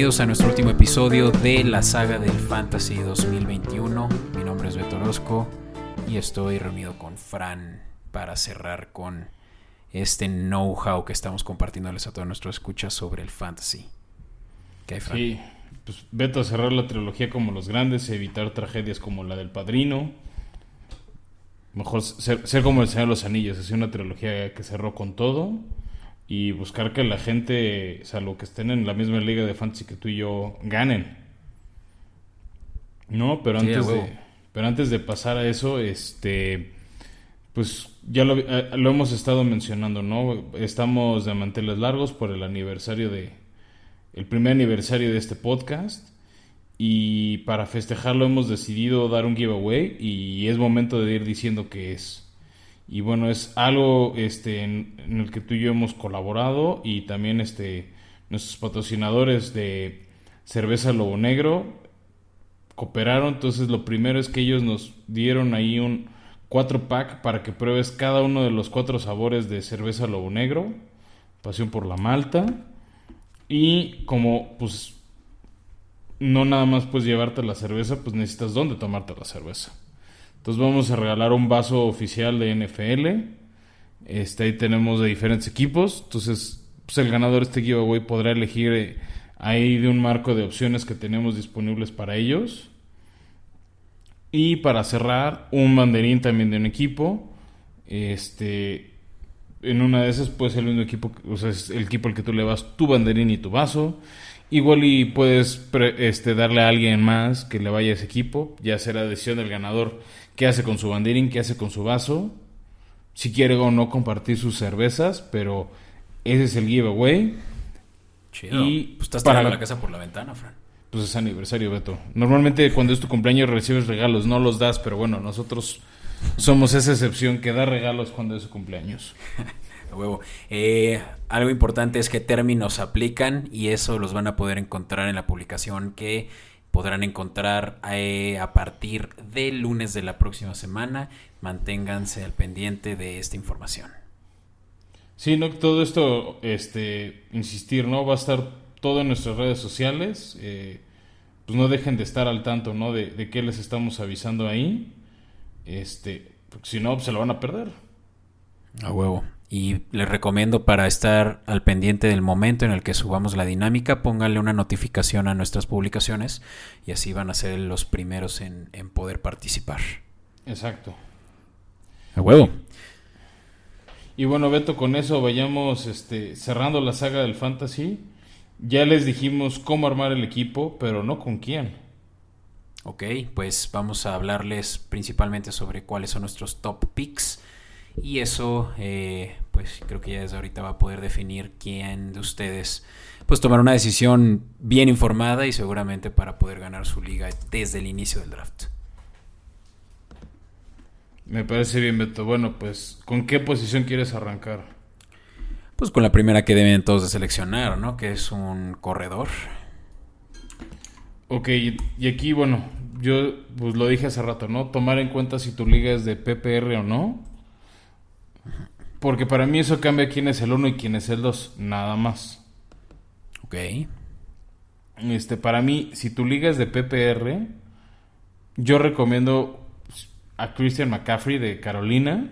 bienvenidos a nuestro último episodio de la saga del Fantasy 2021. Mi nombre es Beto Orozco y estoy reunido con Fran para cerrar con este know-how que estamos compartiéndoles a todos nuestros escuchas sobre el Fantasy. ¿Qué hay, Fran? Sí, pues Beto cerrar la trilogía como los grandes, evitar tragedias como la del Padrino. Mejor ser, ser como el Señor de los Anillos, es una trilogía que cerró con todo y buscar que la gente, salvo que estén en la misma liga de fantasy que tú y yo, ganen. No, pero antes de, pero antes de pasar a eso, este pues ya lo, eh, lo, hemos estado mencionando, ¿no? Estamos de manteles largos por el aniversario de el primer aniversario de este podcast y para festejarlo hemos decidido dar un giveaway y es momento de ir diciendo qué es. Y bueno, es algo este, en, el que tú y yo hemos colaborado y también este, nuestros patrocinadores de cerveza Lobo Negro cooperaron. Entonces lo primero es que ellos nos dieron ahí un 4 pack para que pruebes cada uno de los cuatro sabores de cerveza Lobo Negro. Pasión por la Malta. Y como pues no nada más puedes llevarte la cerveza, pues necesitas dónde tomarte la cerveza. Entonces vamos a regalar un vaso oficial de NFL. Este, ahí tenemos de diferentes equipos. Entonces, pues el ganador de este giveaway podrá elegir eh, ahí de un marco de opciones que tenemos disponibles para ellos. Y para cerrar, un banderín también de un equipo. Este, en una de esas puede ser el mismo equipo, o sea, es el equipo al que tú le vas tu banderín y tu vaso. Igual y puedes este, darle a alguien más que le vaya a ese equipo, ya será decisión del ganador qué hace con su banderín, qué hace con su vaso, si quiere o no compartir sus cervezas, pero ese es el giveaway. Chido. Y pues estás para la casa por la ventana, Fran. Pues es aniversario, Beto. Normalmente cuando es tu cumpleaños recibes regalos, no los das, pero bueno, nosotros somos esa excepción que da regalos cuando es su cumpleaños. huevo. Eh, algo importante es que términos aplican y eso los van a poder encontrar en la publicación que podrán encontrar eh, a partir del lunes de la próxima semana. Manténganse al pendiente de esta información. Sí, no, todo esto, este, insistir, ¿no? Va a estar todo en nuestras redes sociales. Eh, pues no dejen de estar al tanto, ¿no? De, de qué les estamos avisando ahí. Este, porque si no, pues se lo van a perder. A huevo. Y les recomiendo para estar al pendiente del momento en el que subamos la dinámica, pónganle una notificación a nuestras publicaciones y así van a ser los primeros en, poder participar. Exacto. A huevo. Y bueno, Beto, con eso vayamos este, cerrando la saga del fantasy. Ya les dijimos cómo armar el equipo, pero no con quién. Ok, pues vamos a hablarles principalmente sobre cuáles son nuestros top picks y eso, eh, pues creo que ya desde ahorita va a poder definir quién de ustedes, pues tomar una decisión bien informada y seguramente para poder ganar su liga desde el inicio del draft. Me parece bien, Beto. Bueno, pues, ¿con qué posición quieres arrancar? Pues con la primera que deben todos de seleccionar, ¿no? Que es un corredor. Ok, y aquí, bueno, yo pues lo dije hace rato, ¿no? Tomar en cuenta si tu liga es de PPR o no. Porque para mí eso cambia quién es el 1 y quién es el 2, nada más. Ok. Este, para mí, si tu liga es de PPR, yo recomiendo a Christian McCaffrey de Carolina.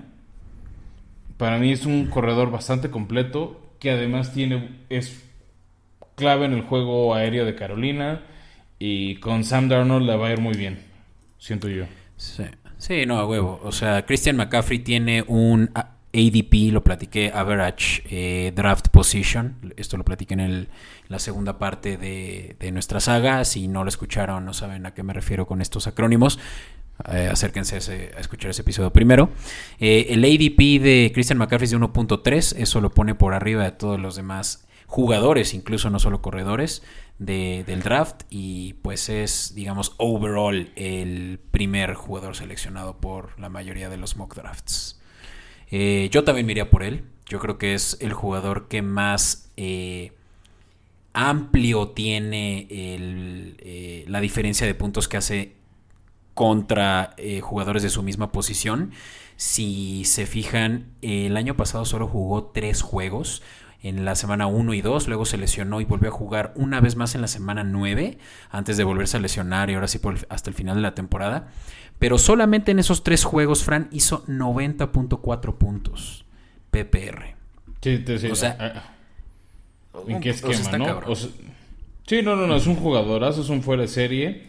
Para mí es un corredor bastante completo que además tiene es clave en el juego aéreo de Carolina y con Sam Darnold le va a ir muy bien, siento yo. Sí, sí no, a huevo. O sea, Christian McCaffrey tiene un ADP, lo platiqué, Average eh, Draft Position. Esto lo platiqué en la segunda parte de, nuestra saga. Si no lo escucharon, no saben a qué me refiero con estos acrónimos. Eh, acérquense a, escuchar ese episodio primero. Eh, el ADP de Christian McCaffrey es de 1.3. Eso lo pone por arriba de todos los demás jugadores, incluso no solo corredores del draft. Y pues es, digamos, overall el primer jugador seleccionado por la mayoría de los mock drafts. Eh, yo también me iría por él. Yo creo que es el jugador que más eh, amplio tiene eh, la diferencia de puntos que hace contra jugadores de su misma posición. Si se fijan, el año pasado solo jugó tres juegos. en la semana 1 y 2, luego se lesionó y volvió a jugar una vez más en la semana 9, antes de volverse a lesionar y ahora sí hasta el final de la temporada. Pero solamente en esos tres juegos, Fran hizo 90.4 puntos PPR. Sí, te decía, o sea, ah, ah. ¿en qué esquema, no? sí, no, no, no, es un jugadorazo, es un fuera de serie.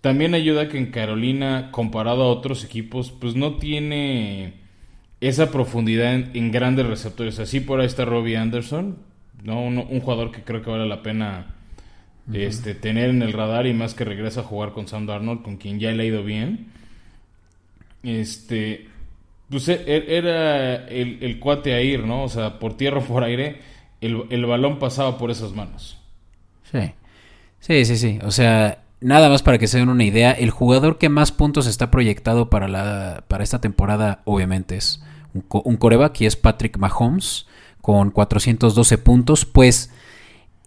También ayuda que en Carolina, comparado a otros equipos, pues no tiene esa profundidad en, grandes receptores. Así por ahí está Robbie Anderson, ¿no? Un, jugador que creo que vale la pena este, tener en el radar y más que regresa a jugar con Sam Darnold, con quien ya le ha ido bien. Este, pues e, e, era el, cuate a ir, ¿no? O sea, por tierra o por aire, el, el balón pasaba por esas manos. Sí. Sí, sí, sí. O sea, Nada más para que se den una idea, el jugador que más puntos está proyectado para, la, para esta temporada, obviamente, es un, coreback y es Patrick Mahomes con 412 puntos. Pues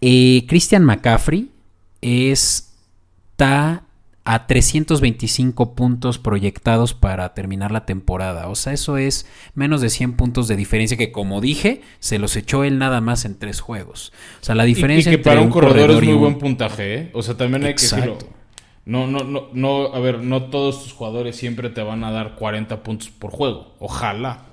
eh, Christian McCaffrey está a 325 puntos proyectados para terminar la temporada. O sea, eso es menos de 100 puntos de diferencia que, como dije, se los echó él nada más en tres juegos. O sea, la diferencia y, que para un corredor, es muy buen puntaje, ¿eh? O sea, también hay que decirlo. No, no, no, no, a ver, no todos tus jugadores siempre te van a dar 40 puntos por juego. Ojalá.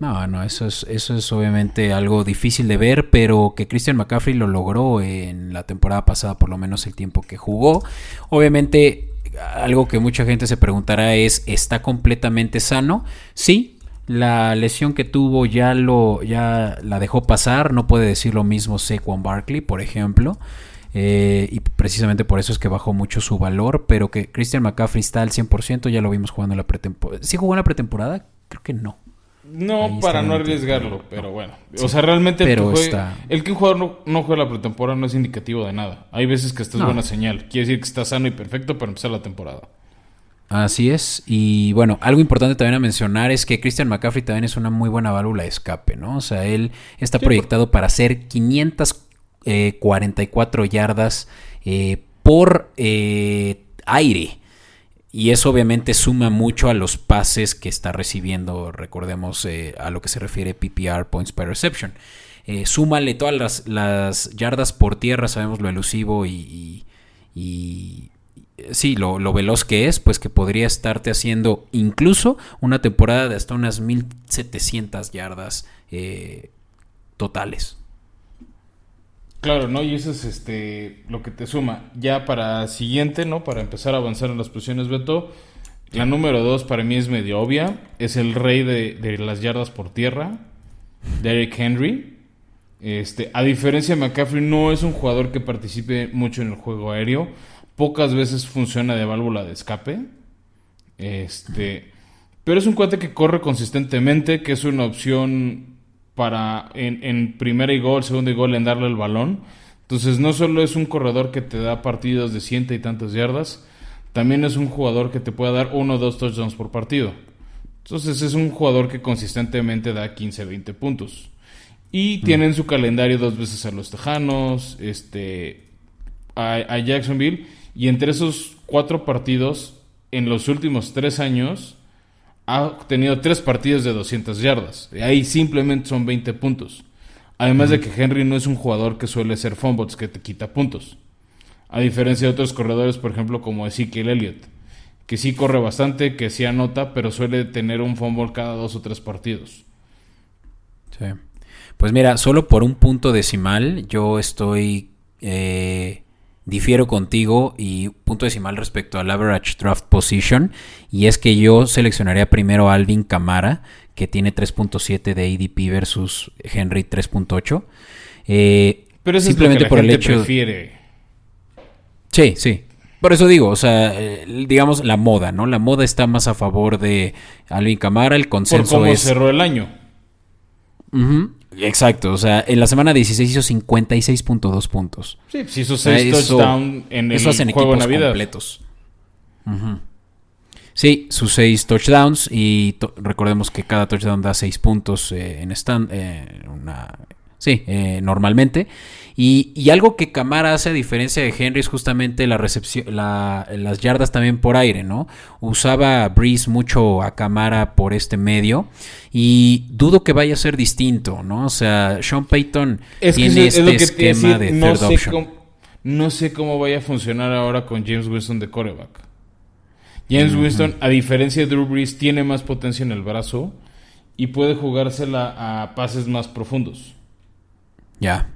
No, no, eso es, eso es obviamente algo difícil de ver, pero que Christian McCaffrey lo logró en la temporada pasada, por lo menos el tiempo que jugó. Obviamente, algo que mucha gente se preguntará es, ¿está completamente sano? Sí, la lesión que tuvo ya lo, ya la dejó pasar. No puede decir lo mismo Saquon Barkley, por ejemplo. Eh, y precisamente por eso es que bajó mucho su valor, pero que Christian McCaffrey está al 100%, ya lo vimos jugando en la pretemporada. ¿Sí jugó en la pretemporada? Creo que no. No, para no arriesgarlo, pero bueno. o sea, realmente el, que un jugador no, juega la pretemporada no es indicativo de nada. Hay veces que esto es buena señal. Quiere decir que está sano y perfecto para empezar la temporada. Así es. Y bueno, algo importante también a mencionar es que Christian McCaffrey también es una muy buena válvula de escape, ¿no? O sea, él está proyectado para hacer 544 yardas eh, por eh, aire. Y eso obviamente suma mucho a los pases que está recibiendo, recordemos eh, a lo que se refiere PPR, Points per Reception. Eh, súmale todas las, yardas por tierra, sabemos lo elusivo y, sí, lo, veloz que es, pues que podría estarte haciendo incluso una temporada de hasta unas 1700 yardas eh, totales. Claro, ¿no? Y eso es este lo que te suma. Ya para siguiente, ¿no? Para empezar a avanzar en las posiciones, Beto. La número dos para mí es medio obvia. Es el rey de, las yardas por tierra. Derek Henry. Este, a diferencia de McCaffrey, no es un jugador que participe mucho en el juego aéreo. Pocas veces funciona de válvula de escape. Este. Pero es un cuate que corre consistentemente, que es una opción para en, en primera y gol, segundo y gol, en darle el balón. Entonces no solo es un corredor que te da partidos de ciento y tantas yardas, también es un jugador que te puede dar uno o dos touchdowns por partido. Entonces es un jugador que consistentemente da 15, 20 puntos. Y mm. tiene en su calendario dos veces a los Tejanos, este, a, a, Jacksonville. Y entre esos cuatro partidos, en los últimos tres años, ha tenido tres partidos de 200 yardas. Ahí simplemente son 20 puntos. Además de que Henry no es un jugador que suele ser fumbles, que te quita puntos. A diferencia de otros corredores, por ejemplo, como Ezekiel Elliott, que sí corre bastante, que sí anota, pero suele tener un fumble cada dos o tres partidos. Sí. Pues mira, solo por un punto decimal, yo estoy eh, difiero contigo y punto decimal respecto al average draft position y es que yo seleccionaría primero a Alvin Camara que tiene 3.7 de ADP versus Henry 3.8 eh, pero simplemente por el hecho prefiere. sí sí por eso digo, o sea, eh, digamos la moda, ¿no? La moda está más a favor de Alvin Camara, el consenso por cómo cerró el año. Exacto, o sea, en la semana 16 hizo 56.2 puntos. Sí, pues hizo 6 touchdowns en el eso hacen juego equipos completos. Sí, sus 6 touchdowns y recordemos que cada touchdown da 6 puntos eh, en stand, eh, una Sí, eh, normalmente. Y, algo que Camara hace a diferencia de Henry es justamente la recepción, las yardas también por aire, ¿no? Usaba Breeze mucho a Camara por este medio y dudo que vaya a ser distinto, ¿no? O sea, Sean Payton tiene este esquema de no third option. no sé cómo vaya a funcionar ahora con James Winston de coreback. James Winston, a diferencia de Drew Brees, tiene más potencia en el brazo y puede jugársela a pases más profundos. Ya.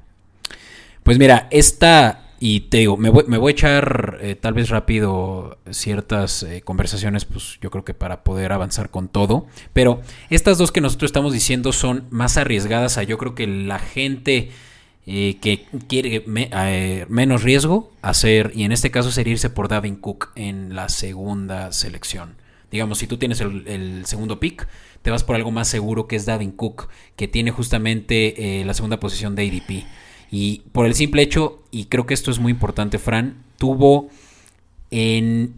Pues mira, esta, y te digo, me voy, me voy a echar eh, tal vez rápido ciertas eh, conversaciones, pues yo creo que para poder avanzar con todo, pero estas dos que nosotros estamos diciendo son más arriesgadas a yo creo que la gente... Eh, que quiere menos riesgo hacer, y en este caso sería irse por Davin Cook en la segunda selección. Digamos, si tú tienes el, segundo pick, te vas por algo más seguro que es Davin Cook, que tiene justamente la segunda posición de ADP. Y por el simple hecho, y creo que esto es muy importante, Fran, tuvo en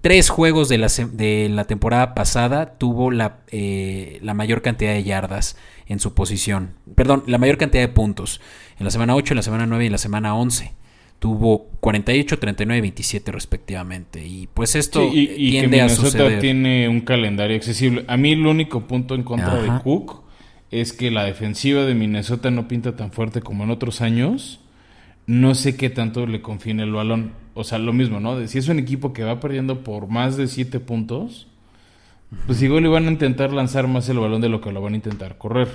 tres juegos de la, de la temporada pasada, tuvo la, eh, la, mayor cantidad de yardas en su posición. Perdón, la mayor cantidad de puntos. En la semana 8, en la semana 9 y en la semana 11. Tuvo 48, 39 y 27 respectivamente. Y pues esto y, tiende a suceder. tiene un calendario accesible. A mí el único punto en contra de Cook es que la defensiva de Minnesota no pinta tan fuerte como en otros años. No sé qué tanto le confíe en el balón. O sea, lo mismo, ¿no? si es un equipo que va perdiendo por más de 7 puntos, pues igual le van a intentar lanzar más el balón de lo que lo van a intentar correr.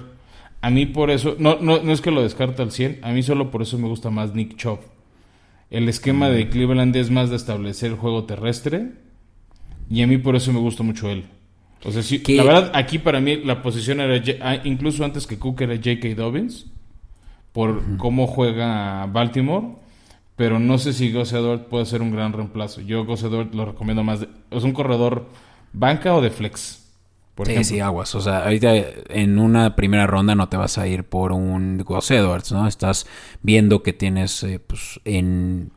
A mí por eso, no, no, no es que lo descarte al 100, a mí solo por eso me gusta más Nick Chubb. El esquema de Cleveland es más de establecer el juego terrestre y a mí por eso me gusta mucho él. O sea, sí, la verdad, aquí para mí la posición era, ah, incluso antes que Cook era J.K. Dobbins, por cómo juega Baltimore, pero no sé si Gus Edward puede ser un gran reemplazo. Yo Gus Edward lo recomiendo más, de, ¿es un corredor banca o de flex? Por sí, sí, aguas. O sea, ahorita en una primera ronda no te vas a ir por un Gus Edwards, ¿no? Estás viendo que tienes eh, pues, en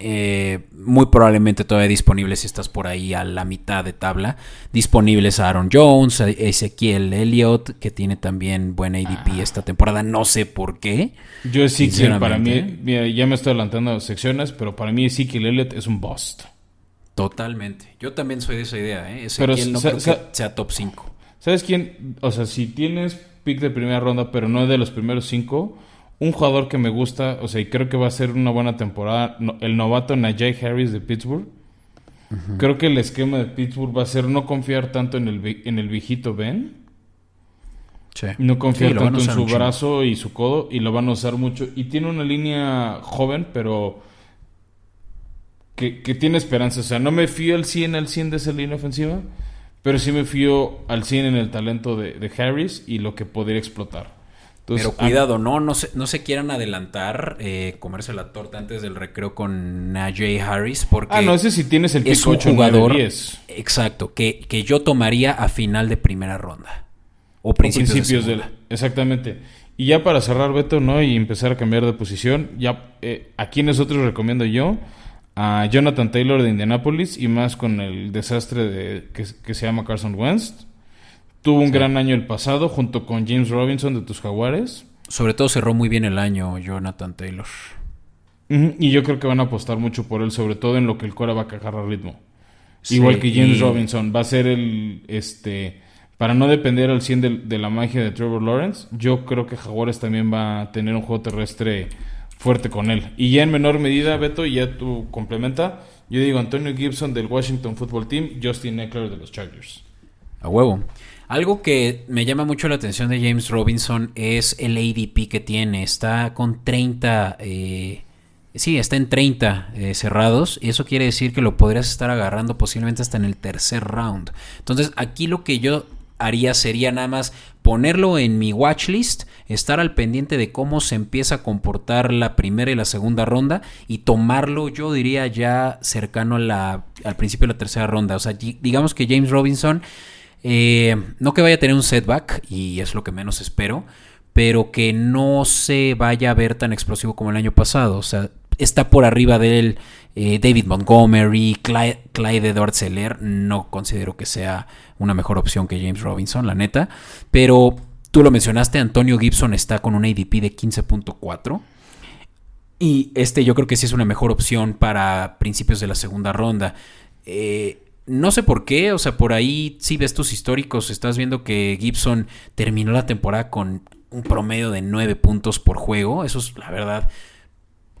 eh, muy probablemente todavía disponibles si estás por ahí a la mitad de tabla. Disponibles a Aaron Jones, a Ezequiel Elliott, que tiene también buen ADP ah. esta temporada. No sé por qué. Yo Ezequiel, para mí, ya me estoy adelantando secciones, pero para mí Ezequiel Elliott es un bust. Totalmente. Yo también soy de esa idea. ¿eh? Ezequiel no creo que sea top 5. ¿Sabes quién? O sea, si tienes pick de primera ronda, pero no de los primeros 5 un jugador que me gusta, o sea, y creo que va a ser una buena temporada, el novato Najee Harris de Pittsburgh. Creo que el esquema de Pittsburgh va a ser no confiar tanto en el, en el viejito Ben. No confiar tanto en su brazo y su codo y lo van a usar mucho. Y tiene una línea joven, pero que, tiene esperanza. O sea, no me fío al 100 al 100 de esa línea ofensiva, pero sí me fío al 100 en el talento de, de Harris y lo que podría explotar. Pero cuidado, no, no se, no se quieran adelantar, eh, comerse la torta antes del recreo con Najee Harris, porque ah, no sé si tienes el es un jugador, exacto, que, que yo tomaría a final de primera ronda o principios, de, exactamente. Y ya para cerrar Beto, ¿no? Y empezar a cambiar de posición, ya eh, aquí nosotros recomiendo yo a Jonathan Taylor de Indianapolis y más con el desastre de, que, que se llama Carson Wentz Tuvo un gran año el pasado junto con James Robinson de tus Jaguares. Sobre todo cerró muy bien el año Jonathan Taylor. Y yo creo que van a apostar mucho por él, sobre todo en lo que el Cora va a agarrar ritmo. Igual que James Robinson. Va a ser el. este Para no depender al 100 de, la magia de Trevor Lawrence, yo creo que Jaguares también va a tener un juego terrestre fuerte con él. Y ya en menor medida, Beto, y ya tú complementa. Yo digo Antonio Gibson del Washington Football Team, Justin Eckler de los Chargers. A huevo. Algo que me llama mucho la atención de James Robinson es el ADP que tiene. Está con 30, eh, sí, está en 30 eh, cerrados. Y eso quiere decir que lo podrías estar agarrando posiblemente hasta en el tercer round. Entonces aquí lo que yo haría sería nada más ponerlo en mi watchlist, estar al pendiente de cómo se empieza a comportar la primera y la segunda ronda y tomarlo, yo diría ya cercano a la, al principio de la tercera ronda. O sea, digamos que James Robinson eh, no que vaya a tener un setback, y es lo que menos espero, pero que no se vaya a ver tan explosivo como el año pasado. O sea, está por arriba de él eh, David Montgomery, Clyde, Clyde Edward Seller. No considero que sea una mejor opción que James Robinson, la neta. Pero tú lo mencionaste, Antonio Gibson está con un ADP de 15.4. Y este yo creo que sí es una mejor opción para principios de la segunda ronda. Eh, no sé por qué, o sea, por ahí si ves tus históricos, estás viendo que Gibson terminó la temporada con un promedio de 9 puntos por juego. Eso es, la verdad,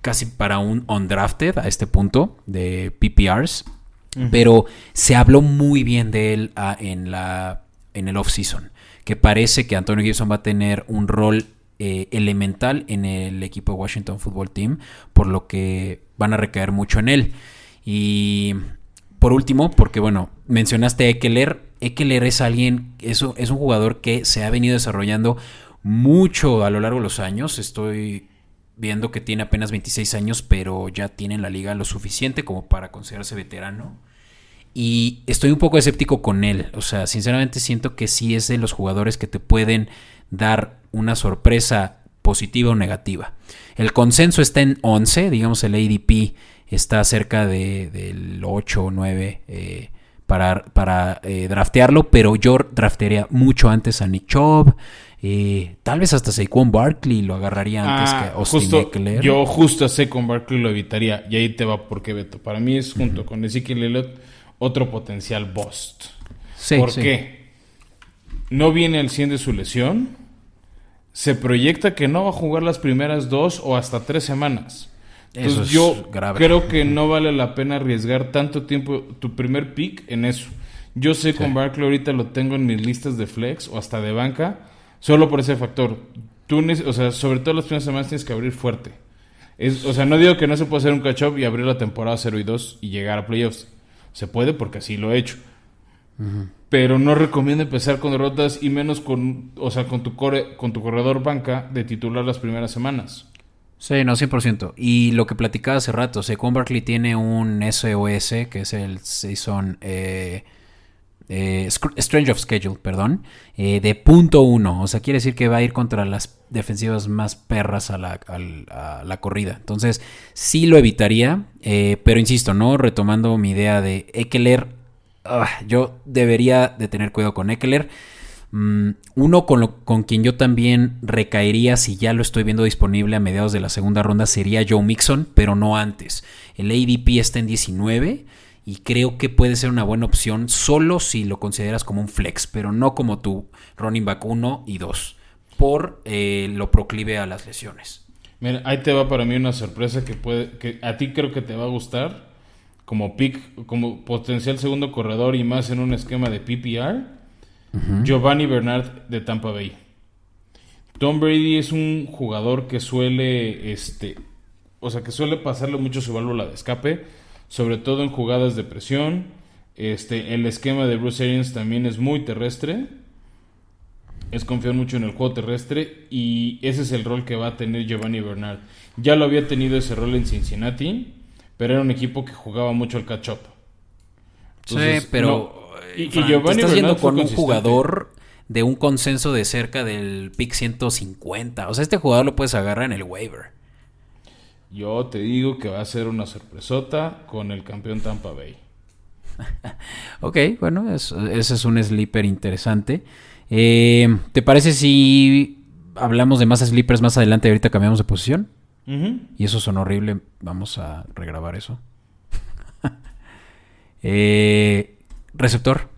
casi para un undrafted a este punto de PPRs. Pero se habló muy bien de él ah, en, la, en el off-season. Que parece que Antonio Gibson va a tener un rol eh, elemental en el equipo de Washington Football Team. Por lo que van a recaer mucho en él. Y por último, porque bueno, mencionaste a Ekeler. Ekeler es alguien, es, es un jugador que se ha venido desarrollando mucho a lo largo de los años. Estoy viendo que tiene apenas 26 años, pero ya tiene en la liga lo suficiente como para considerarse veterano. Y estoy un poco escéptico con él. O sea, sinceramente siento que sí es de los jugadores que te pueden dar una sorpresa positiva o negativa. El consenso está en 11, digamos el ADP está cerca de, del 8 o 9 eh, para, para eh, draftearlo, pero yo draftearía mucho antes a Nick Chubb, tal vez hasta Saquon Barkley lo agarraría antes Ah, que Austin justo, Eckler. Yo justo a Saquon Barkley lo evitaría. Y ahí te va porque Beto. Para mí es junto con Ezekiel Elliott otro potencial bust. Sí, ¿Por sí. qué? No viene al 100 de su lesión. Se proyecta que no va a jugar las primeras dos o hasta tres semanas. Entonces es yo grave. creo que no vale la pena arriesgar tanto tiempo tu primer pick en eso. Yo sé con Barkley ahorita lo tengo en mis listas de flex o hasta de banca, solo por ese factor. Tú, o sea, sobre todo las primeras semanas tienes que abrir fuerte. Es, o sea, no digo que no se puede hacer un catch-up y abrir la temporada 0 y 2 y llegar a playoffs. Se puede porque así lo he hecho. Pero no recomiendo empezar con derrotas y menos con, o sea, con tu core, con tu corredor banca de titular las primeras semanas. Sí, no, 100%. Y lo que platicaba hace rato, Saquon Barkley tiene un SOS, que es el Season eh, eh, Strange of Schedule, perdón, eh, de punto uno. O sea, quiere decir que va a ir contra las defensivas más perras a la, al- a la corrida. Entonces, sí lo evitaría, eh, pero insisto, ¿no? Retomando mi idea de Eckler, ah, yo debería de tener cuidado con Eckler. Mm, uno con, lo- con quien yo también recaería si ya lo estoy viendo disponible a mediados de la segunda ronda sería Joe Mixon, pero no antes. El ADP está en 19 y creo que puede ser una buena opción solo si lo consideras como un flex, pero no como tu running back 1 y 2, por eh, lo proclive a las lesiones. Mira, ahí te va para mí una sorpresa que puede, que a ti creo que te va a gustar como pick, como potencial segundo corredor y más en un esquema de PPR. Giovanni Bernard de Tampa Bay. Tom Brady es un jugador que suele, este, o sea, que suele pasarle mucho su válvula de escape, sobre todo en jugadas de presión. Este, el esquema de Bruce Arians también es muy terrestre. Es confiar mucho en el juego terrestre y ese es el rol que va a tener Giovanni Bernard. Ya lo había tenido ese rol en Cincinnati, pero era un equipo que jugaba mucho al catch-up. Sí, pero no. Y- y Giovanni estás Bernard con un jugador de un consenso de cerca del pick 150. O sea, este jugador lo puedes agarrar en el waiver. Yo te digo que va a ser una sorpresota con el campeón Tampa Bay. Ok, bueno, es- ese es un sleeper interesante. Eh, ¿Te parece si hablamos de más sleepers más adelante ahorita cambiamos de posición? Y eso son horrible. Vamos a regrabar eso. Eh, receptor.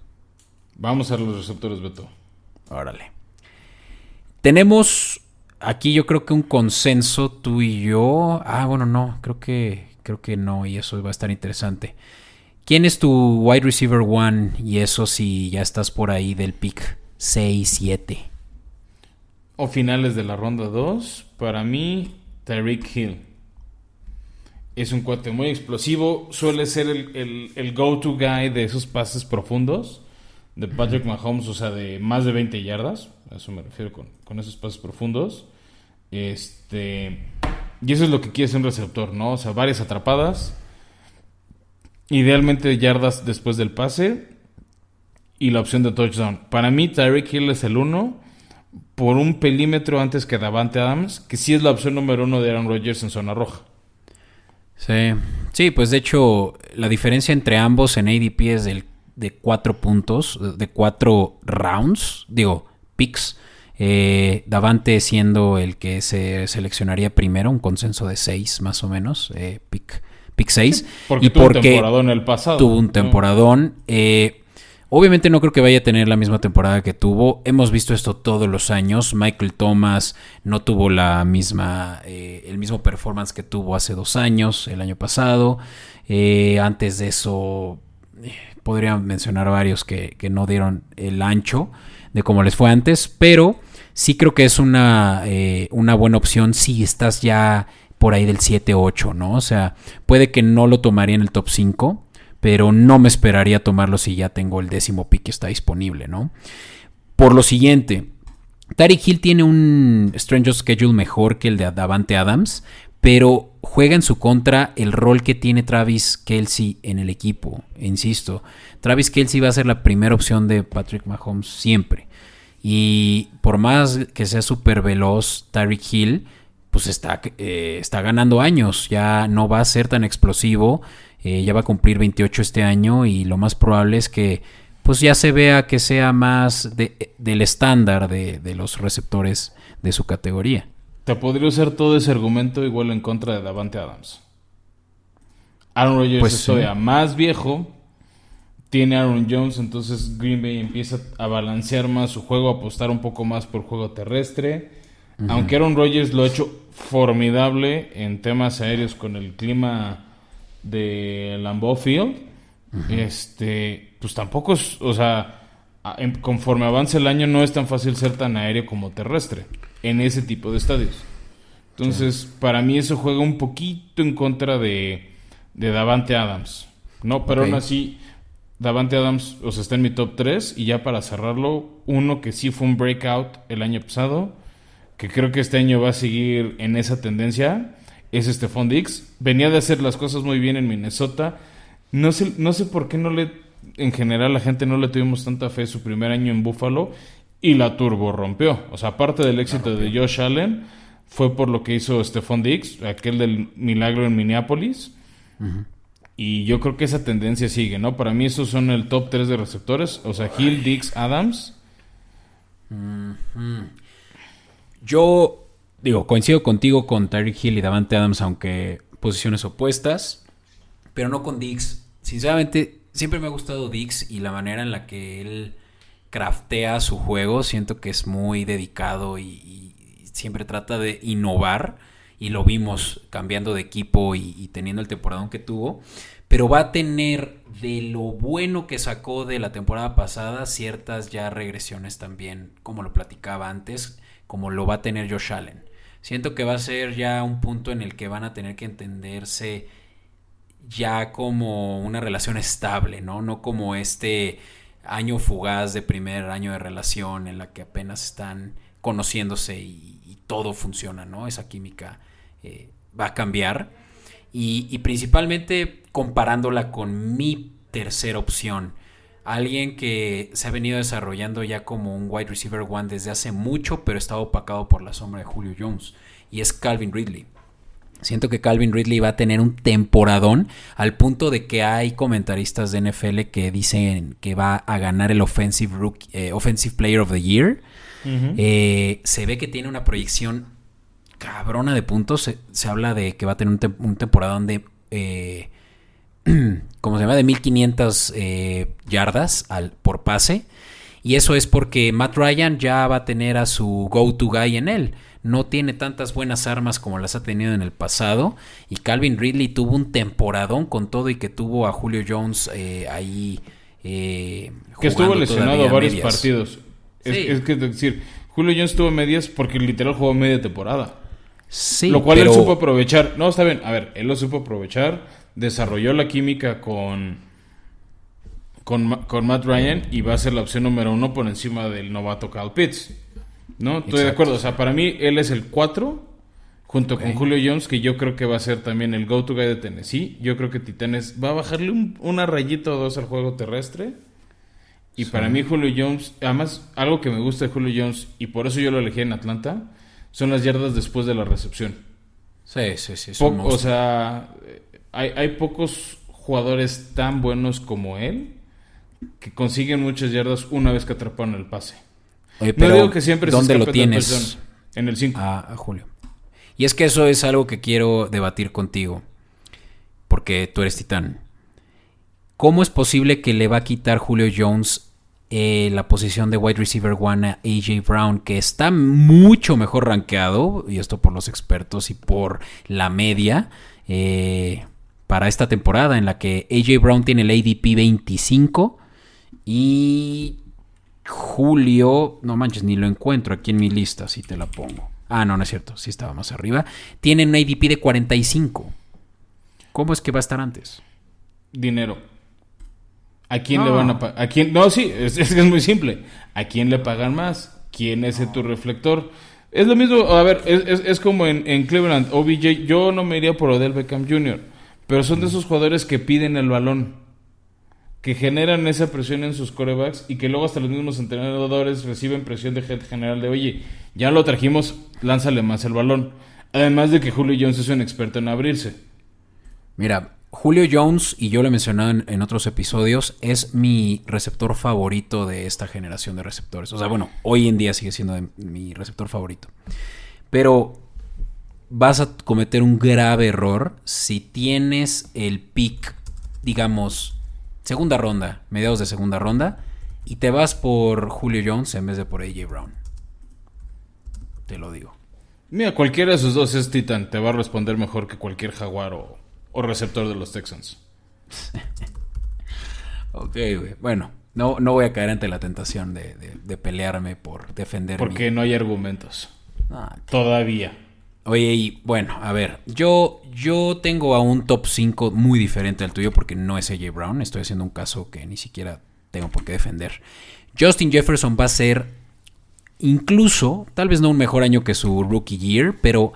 Vamos a los receptores, Beto. Órale. Tenemos aquí yo creo que un consenso tú y yo. Ah, bueno, no, creo que creo que no y eso va a estar interesante. ¿Quién es tu wide receiver one? Y eso si ya estás por ahí del pick 6, 7. O finales de la ronda 2, para mí, Tyreek Hill. Es un cuate muy explosivo, suele ser el, el- el go-to guy de esos pases profundos de Patrick Mahomes, o sea, de más de 20 yardas. A eso me refiero con, con esos pases profundos. Este, y eso es lo que quiere un receptor, ¿no? O sea, varias atrapadas. Idealmente yardas después del pase. Y la opción de touchdown. Para mí, Tyreek Hill es el uno. Por un pelímetro antes que Davante Adams. Que sí es la opción número uno de Aaron Rodgers en zona roja. Sí. Sí, pues de hecho, la diferencia entre ambos en ADP es del, de 4 puntos, de 4 rounds, digo, picks. Eh, Davante siendo el que se seleccionaría primero, un consenso de 6 más o menos, eh, pick, pick 6. porque y tuvo un porque temporadón el pasado. tuvo un temporadón. eh, obviamente no creo que vaya a tener la misma temporada que tuvo. Hemos visto esto todos los años. Michael Thomas no tuvo la misma, eh, el mismo performance que tuvo hace dos años, el año pasado. Eh, antes de eso, eh, podría mencionar varios que, que no dieron el ancho de cómo les fue antes, pero sí creo que es una, eh, una buena opción si estás ya por ahí del 7-8, ¿no? O sea, puede que no lo tomaría en el top 5, pero no me esperaría tomarlo si ya tengo el décimo pick que está disponible, ¿no? Por lo siguiente, Tariq Hill tiene un Stranger Schedule mejor que el de Davante Adams, pero juega en su contra el rol que tiene Travis Kelsey en el equipo. Insisto, Travis Kelsey va a ser la primera opción de Patrick Mahomes siempre. Y por más que sea súper veloz, Tyreek Hill, pues está, eh, está ganando años. Ya no va a ser tan explosivo. eh, ya va a cumplir 28 este año. Y lo más probable es que pues ya se vea que sea más de- del estándar de, de los receptores de su categoría. Te podría usar todo ese argumento igual en contra de Davante Adams. Aaron Rodgers Pues es sí. todavía más viejo. Tiene Aaron Jones, entonces Green Bay empieza a balancear más su juego, a apostar un poco más por juego terrestre. Aunque Aaron Rodgers lo ha hecho formidable en temas aéreos con el clima de Lambeau Field, este, pues tampoco es, o sea, conforme avance el año no es tan fácil ser tan aéreo como terrestre en ese tipo de estadios. Entonces, para mí eso juega un poquito en contra de, de Davante Adams. No, pero aún así, Davante Adams, o sea, está en mi top 3. Y ya para cerrarlo, uno que sí fue un breakout el año pasado, que creo que este año va a seguir en esa tendencia, es Stephon Diggs. Venía de hacer las cosas muy bien en Minnesota. No sé, no sé por qué no le, en general, la gente no le tuvimos tanta fe su primer año en Buffalo y la turbo rompió. O sea, aparte del éxito de Josh Allen, fue por lo que hizo Stephon Diggs, aquel del milagro en Minneapolis. Y yo creo que esa tendencia sigue, ¿no? Para mí esos son el top 3 de receptores. O sea, Hill, Diggs, Adams. Yo digo, coincido contigo con Tyreek Hill y Davante Adams, aunque posiciones opuestas, pero no con Diggs. Sinceramente, siempre me ha gustado Diggs y la manera en la que él craftea su juego. Siento que es muy dedicado y, y siempre trata de innovar. Y lo vimos cambiando de equipo y, teniendo el temporadón que tuvo. Pero va a tener de lo bueno que sacó de la temporada pasada ciertas ya regresiones también, como lo platicaba antes, como lo va a tener Josh Allen. Siento que va a ser ya un punto en el que van a tener que entenderse ya como una relación estable, ¿no? No como este año fugaz de primer año de relación en la que apenas están conociéndose y, y todo funciona, ¿no? Esa química eh, va a cambiar. Y, y principalmente comparándola con mi tercera opción. Alguien que se ha venido desarrollando ya como un wide receiver one desde hace mucho, pero está opacado por la sombra de Julio Jones. Y es Calvin Ridley. Siento que Calvin Ridley va a tener un temporadón al punto de que hay comentaristas de NFL que dicen que va a ganar el Offensive, Rookie- eh, offensive Player of the Year. Eh, se ve que tiene una proyección cabrona de puntos. Se, se habla de que va a tener un, tem- un temporadón de... eh, ¿Cómo se llama? De 1500 eh, yardas al, por pase. Y eso es porque Matt Ryan ya va a tener a su go-to guy en él. No tiene tantas buenas armas como las ha tenido en el pasado. Y Calvin Ridley tuvo un temporadón con todo y que tuvo a Julio Jones eh, ahí. eh, Que estuvo lesionado varios medias. partidos. Es, Sí. es que es decir, Julio Jones estuvo medias porque literal jugó media temporada. Sí, lo cual pero- él supo aprovechar. No, está bien. A ver, él lo supo aprovechar. Desarrolló la química con, con, con Matt Ryan y va a ser la opción número uno por encima del novato Cal Pitts. ¿No? Estoy de acuerdo. O sea, para mí él es el 4 junto con. Julio Jones, que yo creo que va a ser también el go-to guy de Tennessee. Yo creo que Titanes va a bajarle un- una rayita o dos al juego terrestre. Y para mí Julio Jones, además algo que me gusta de Julio Jones y por eso yo lo elegí en Atlanta, son las yardas después de la recepción. Sí, sí, sí. es un Po- o sea, hay, hay pocos jugadores tan buenos como él que consiguen muchas yardas una vez que atrapan el pase. no digo que siempre ¿Dónde lo tienes? En el 5. A, Julio. Y es que eso es algo que quiero debatir contigo. Porque tú eres titán. ¿Cómo es posible que le va a quitar Julio Jones eh, la posición de wide receiver one a AJ Brown, que está mucho mejor rankeado, y esto por los expertos y por la media, eh, para esta temporada en la que AJ Brown tiene el ADP 25 y Julio, no manches, ni lo encuentro aquí en mi lista, si te la pongo. Ah, no, no es cierto, sí estaba más arriba. Tiene un ADP de 45. ¿Cómo es que va a estar antes? Dinero. ¿A quién le van a pagar? ¿A quién? No, sí, es, es, es, muy simple. ¿A quién le pagan más? ¿Quién es tu reflector? Es lo mismo, a ver, es, es como en, en, Cleveland, OBJ. Yo no me iría por Odell Beckham Jr., pero son de esos jugadores que piden el balón que generan esa presión en sus corebacks y que luego hasta los mismos entrenadores reciben presión de gente general de, oye, ya lo trajimos, lánzale más el balón. Además de que Julio Jones es un experto en abrirse. Mira, Julio Jones, y yo lo he mencionado en, en, otros episodios, es mi receptor favorito de esta generación de receptores. O sea, bueno, hoy en día sigue siendo mi receptor favorito. Pero vas a cometer un grave error si tienes el pick, digamos, segunda ronda, mediados de segunda ronda, y te vas por Julio Jones en vez de por AJ Brown. Te lo digo. Mira, cualquiera de esos dos es Titan, te va a responder mejor que cualquier jaguar o, o receptor de los Texans. ok, güey. Bueno, no, no voy a caer ante la tentación de, de, de pelearme por defender. Porque no hay argumentos. Ah, Todavía. Oye, y bueno, a ver, yo, yo tengo a un top 5 muy diferente al tuyo porque no es AJ Brown. Estoy haciendo un caso que ni siquiera tengo por qué defender. Justin Jefferson va a ser incluso, tal vez no un mejor año que su rookie year, pero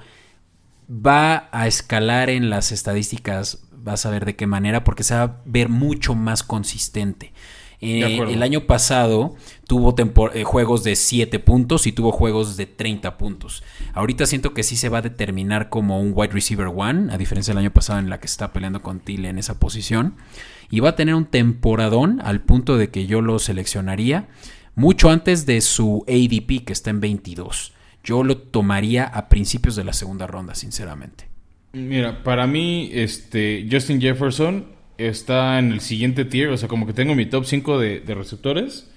va a escalar en las estadísticas, vas a ver de qué manera, porque se va a ver mucho más consistente. Eh, el año pasado tuvo eh, juegos de 7 puntos y tuvo juegos de 30 puntos. Ahorita siento que sí se va a determinar como un wide receiver one, a diferencia del año pasado en la que está peleando con Tile en esa posición. Y va a tener un temporadón al punto de que yo lo seleccionaría mucho antes de su ADP que está en 22. Yo lo tomaría a principios de la segunda ronda, sinceramente. Mira, para mí, este, Justin Jefferson está en el siguiente tier, o sea, como que tengo mi top 5 de, receptores.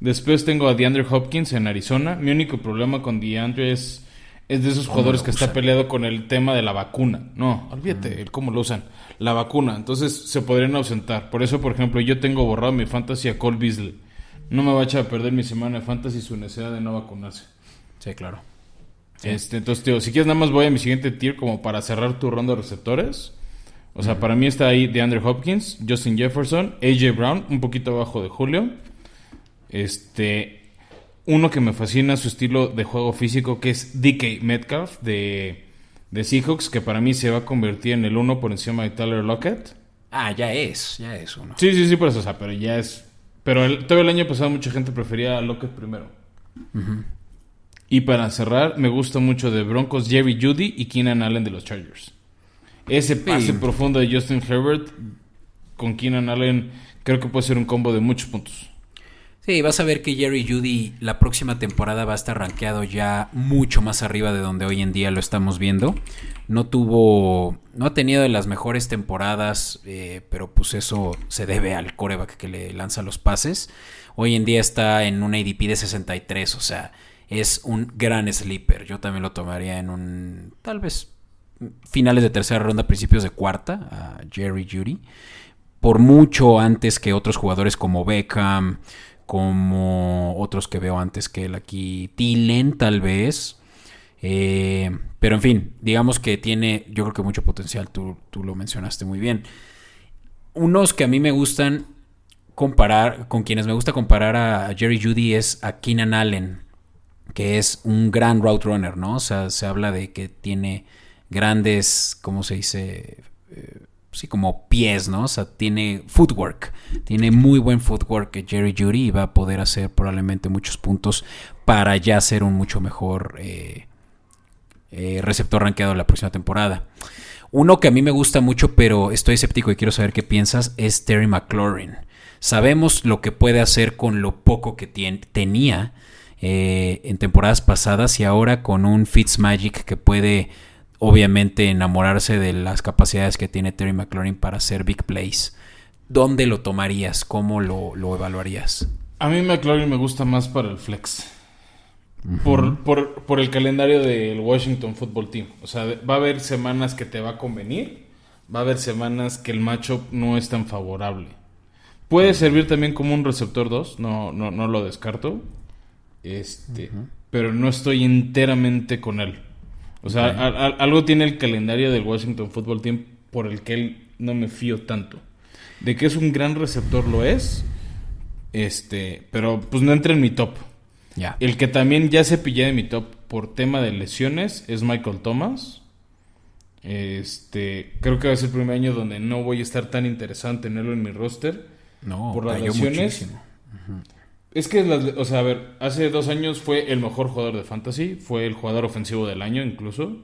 Después tengo a DeAndre Hopkins en Arizona. Mi único problema con DeAndre es, es de esos jugadores que está peleado con el tema de la vacuna. No, olvídate, el cómo lo usan. La vacuna. Entonces se podrían ausentar. Por eso, por ejemplo, yo tengo borrado mi fantasy a Cole Beasley. No me va a echar a perder mi semana de fantasy su necesidad de no vacunarse. Sí, claro. Este, entonces, tío, si quieres nada más voy a mi siguiente tier como para cerrar tu ronda de receptores. O sea, para mí está ahí DeAndre Hopkins, Justin Jefferson, AJ Brown, un poquito abajo de Julio. Este, uno que me fascina su estilo de juego físico, que es DK Metcalf de, de Seahawks, que para mí se va a convertir en el uno por encima de Tyler Lockett. Ah, ya es, ya es uno. Sí, sí, sí, por eso, o sea, pero ya es. Pero el, todo el año pasado mucha gente prefería a Lockett primero. Y para cerrar, me gusta mucho de Broncos Jerry Judy y Keenan Allen de los Chargers. Ese pase profundo de Justin Herbert con Keenan Allen creo que puede ser un combo de muchos puntos. Sí, vas a ver que Jerry Judy la próxima temporada va a estar rankeado ya mucho más arriba de donde hoy en día lo estamos viendo. No tuvo, no ha tenido de las mejores temporadas, eh, pero pues eso se debe al coreback que le lanza los pases. Hoy en día está en un ADP de 63, o sea, es un gran sleeper. Yo también lo tomaría en un, tal vez finales de tercera ronda, principios de cuarta, a Jerry Judy, por mucho antes que otros jugadores como Beckham, como otros que veo antes que él aquí, Tilen tal vez. Eh, pero en fin, digamos que tiene, yo creo que mucho potencial, tú, tú lo mencionaste muy bien. Unos que a mí me gustan comparar, con quienes me gusta comparar a Jerry Judy es a Keenan Allen, que es un gran route runner, ¿no? O sea, se habla de que tiene grandes, ¿cómo se dice? Eh, sí, como pies, ¿no? O sea, tiene footwork. Tiene muy buen footwork que Jerry Judy va a poder hacer probablemente muchos puntos para ya ser un mucho mejor eh, eh, receptor rankeado la próxima temporada. Uno que a mí me gusta mucho, pero estoy escéptico y quiero saber qué piensas, es Terry McLaurin. Sabemos lo que puede hacer con lo poco que tenía eh, en temporadas pasadas y ahora con un Fitzmagic que puede obviamente enamorarse de las capacidades que tiene Terry McLaurin para hacer big plays. ¿Dónde lo tomarías? ¿Cómo lo, lo evaluarías? A mí McLaurin me gusta más para el flex. por, por, por, el calendario del Washington Football Team. O sea, va a haber semanas que te va a convenir. Va a haber semanas que el matchup no es tan favorable. Puede servir también como un receptor 2. No, no, no lo descarto. Este, Pero no estoy enteramente con él. O sea, algo tiene el calendario del Washington Football Team por el que él no me fío tanto. De que es un gran receptor lo es. Este, pero pues no entra en mi top. Ya. El que también ya se pillé de mi top por tema de lesiones es Michael Thomas. Este, creo que va a ser el primer año donde no voy a estar tan interesado en tenerlo en mi roster. No, por las lesiones. Es que, o sea, a ver, hace dos años fue el mejor jugador de fantasy, fue el jugador ofensivo del año incluso.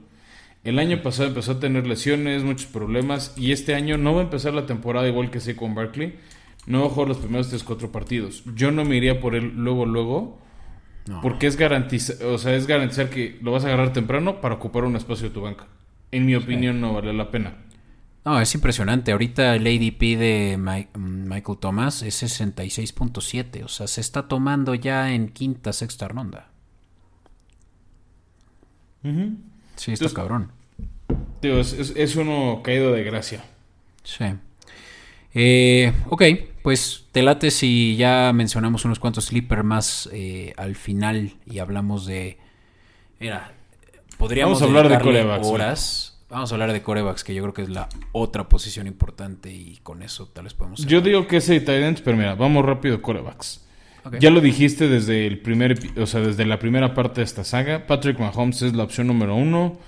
El año pasado empezó a tener lesiones, muchos problemas, y este año no va a empezar la temporada igual que con Barkley. No va a jugar los primeros 3-4 partidos. Yo no me iría por él luego, luego, porque es garantizar, o sea, es garantizar que lo vas a agarrar temprano para ocupar un espacio de tu banca. En mi opinión, no vale la pena. No, es impresionante. Ahorita el ADP de Michael Thomas es 66.7. O sea, se está tomando ya en quinta, sexta ronda. Sí, está cabrón. es, uno caído de gracia. Sí. Eh, ok, pues te late si ya mencionamos unos cuantos sleeper más eh, al final y hablamos de... Mira, podríamos hablar de. Horas. Vamos a hablar de corebacks, que yo creo que es la otra posición importante y con eso tal vez podemos... Yo digo que ese Titans, pero mira, vamos rápido corebacks. Ya lo dijiste desde el primer, o sea, desde la primera parte de esta saga. Patrick Mahomes es la opción número uno.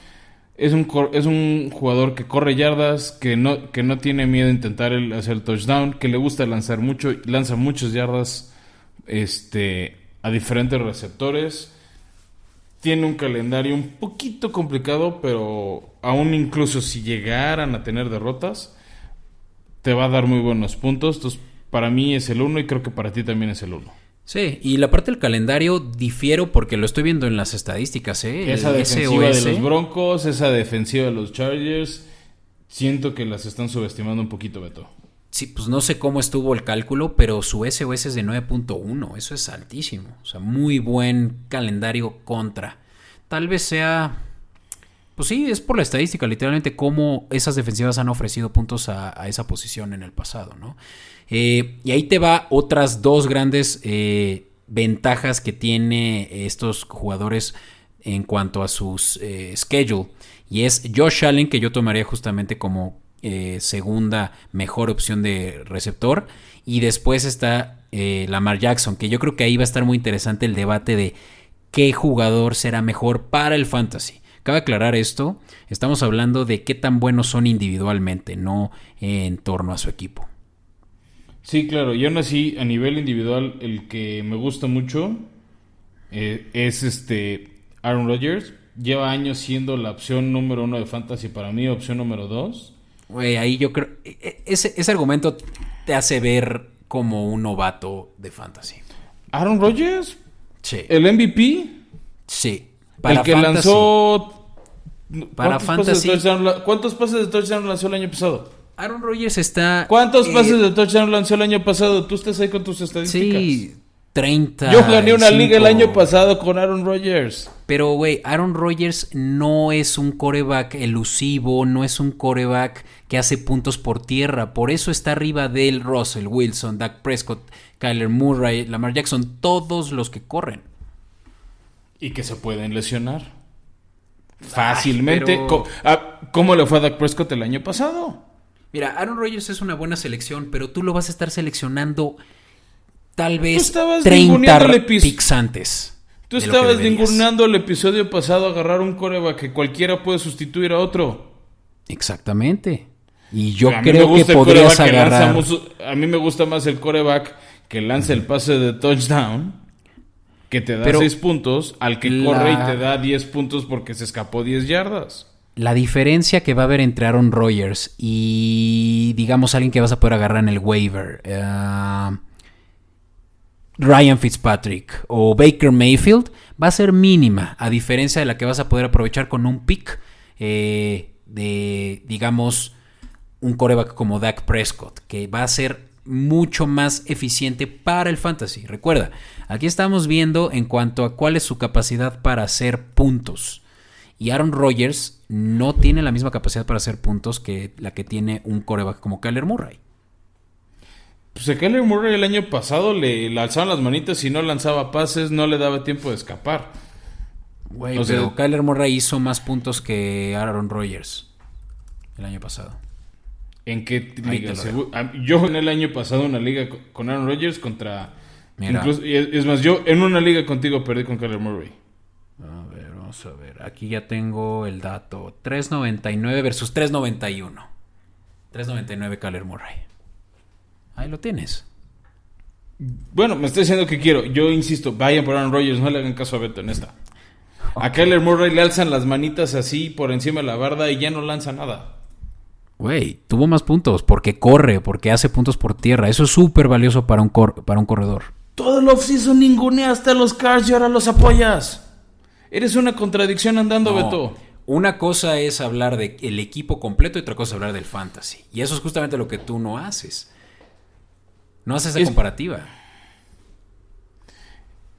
Es un, es un jugador que corre yardas, que no, que no tiene miedo a intentar el, hacer el touchdown, que le gusta lanzar mucho, lanza muchas yardas este, a diferentes receptores. Tiene un calendario un poquito complicado, pero aún incluso si llegaran a tener derrotas, te va a dar muy buenos puntos. Entonces, para mí es el uno y creo que para ti también es el uno. Sí, y la parte del calendario difiero porque lo estoy viendo en las estadísticas, ¿eh? Esa defensiva de los Broncos, esa defensiva de los Chargers, siento que las están subestimando un poquito, Beto. Sí, pues no sé cómo estuvo el cálculo, pero su SOS es de 9.1, eso es altísimo. O sea, muy buen calendario contra. Tal vez sea pues sí, es por la estadística, literalmente, cómo esas defensivas han ofrecido puntos a, esa posición en el pasado, ¿no? Eh, y ahí te va otras dos grandes eh, ventajas que tiene estos jugadores en cuanto a sus eh, schedule. Y es Josh Allen, que yo tomaría justamente como segunda mejor opción de receptor. Y después está Lamar Jackson, que yo creo que ahí va a estar muy interesante el debate de qué jugador será mejor para el fantasy. Cabe aclarar esto, estamos hablando de qué tan buenos son individualmente, no en torno a su equipo. Sí, claro, y aún así, a nivel individual, el que me gusta mucho eh, es este Aaron Rodgers. Lleva años siendo la opción número uno de Fantasy para mí, opción número dos. Güey, ahí yo creo. E, e, ese, ese argumento te hace ver como un novato de Fantasy. ¿Aaron Rodgers? Sí. ¿El MVP? Sí el que lanzó. Para Fantasy. ¿Cuántos pases de touchdown lanzó el año pasado? Aaron Rodgers está. ¿Cuántos eh, pases de touchdown lanzó el año pasado? Tú estás ahí con tus estadísticas. Sí, 30. Yo gané una liga el año pasado con Aaron Rodgers. Pero, güey, Aaron Rodgers no es un coreback elusivo, no es un coreback que hace puntos por tierra. Por eso está arriba de él Russell Wilson, Dak Prescott, Kyler Murray, Lamar Jackson, todos los que corren. Y que se pueden lesionar. Fácilmente. Ah, ¿Cómo, le fue a Dak Prescott el año pasado? Mira, Aaron Rodgers es una buena selección, pero tú lo vas a estar seleccionando tal vez 30 picks antes. Tú estabas ningurnando el episodio pasado agarrar un coreback que cualquiera puede sustituir a otro. Exactamente. Y yo creo que podrías agarrar. a mí me gusta más el coreback que lanza el pase de touchdown que te da 6 puntos al que corre y te da 10 puntos porque se escapó 10 yardas. La diferencia que va a haber entre Aaron Rodgers y digamos alguien que vas a poder agarrar en el waiver. Eh, Ryan Fitzpatrick o Baker Mayfield va a ser mínima, a diferencia de la que vas a poder aprovechar con un pick eh, de, digamos, un coreback como Dak Prescott, que va a ser mucho más eficiente para el fantasy. Recuerda, aquí estamos viendo en cuanto a cuál es su capacidad para hacer puntos. Y Aaron Rodgers no tiene la misma capacidad para hacer puntos que la que tiene un coreback como Kyler Murray. Pues a Kyler Murray el año pasado le, alzaban las manitas y no lanzaba pases, no le daba tiempo de escapar. Güey, pero Kyler Murray hizo más puntos que Aaron Rodgers el año pasado. ¿En qué liga? Yo en el año pasado una liga con Aaron Rodgers contra... es más, yo en una liga contigo perdí con Kyler Murray. A ver, vamos a ver. Aquí ya tengo el dato. 3.99 versus 3.91. 3.99 Kyler Murray. Ahí lo tienes. Bueno, me estoy diciendo que quiero. Yo insisto, vayan por Aaron Rodgers, no le hagan caso a Beto en esta. A Kyler Murray le alzan las manitas así por encima de la barda y ya no lanza nada. Güey, tuvo más puntos porque corre, porque hace puntos por tierra. Eso es súper valioso para un, para un corredor. Todo el offseason ninguneaste a los Cars y ahora los apoyas. Eres una contradicción andando, Beto. Una cosa es hablar del equipo completo y otra cosa es hablar del fantasy. Y eso es justamente lo que tú no haces. No haces esa comparativa.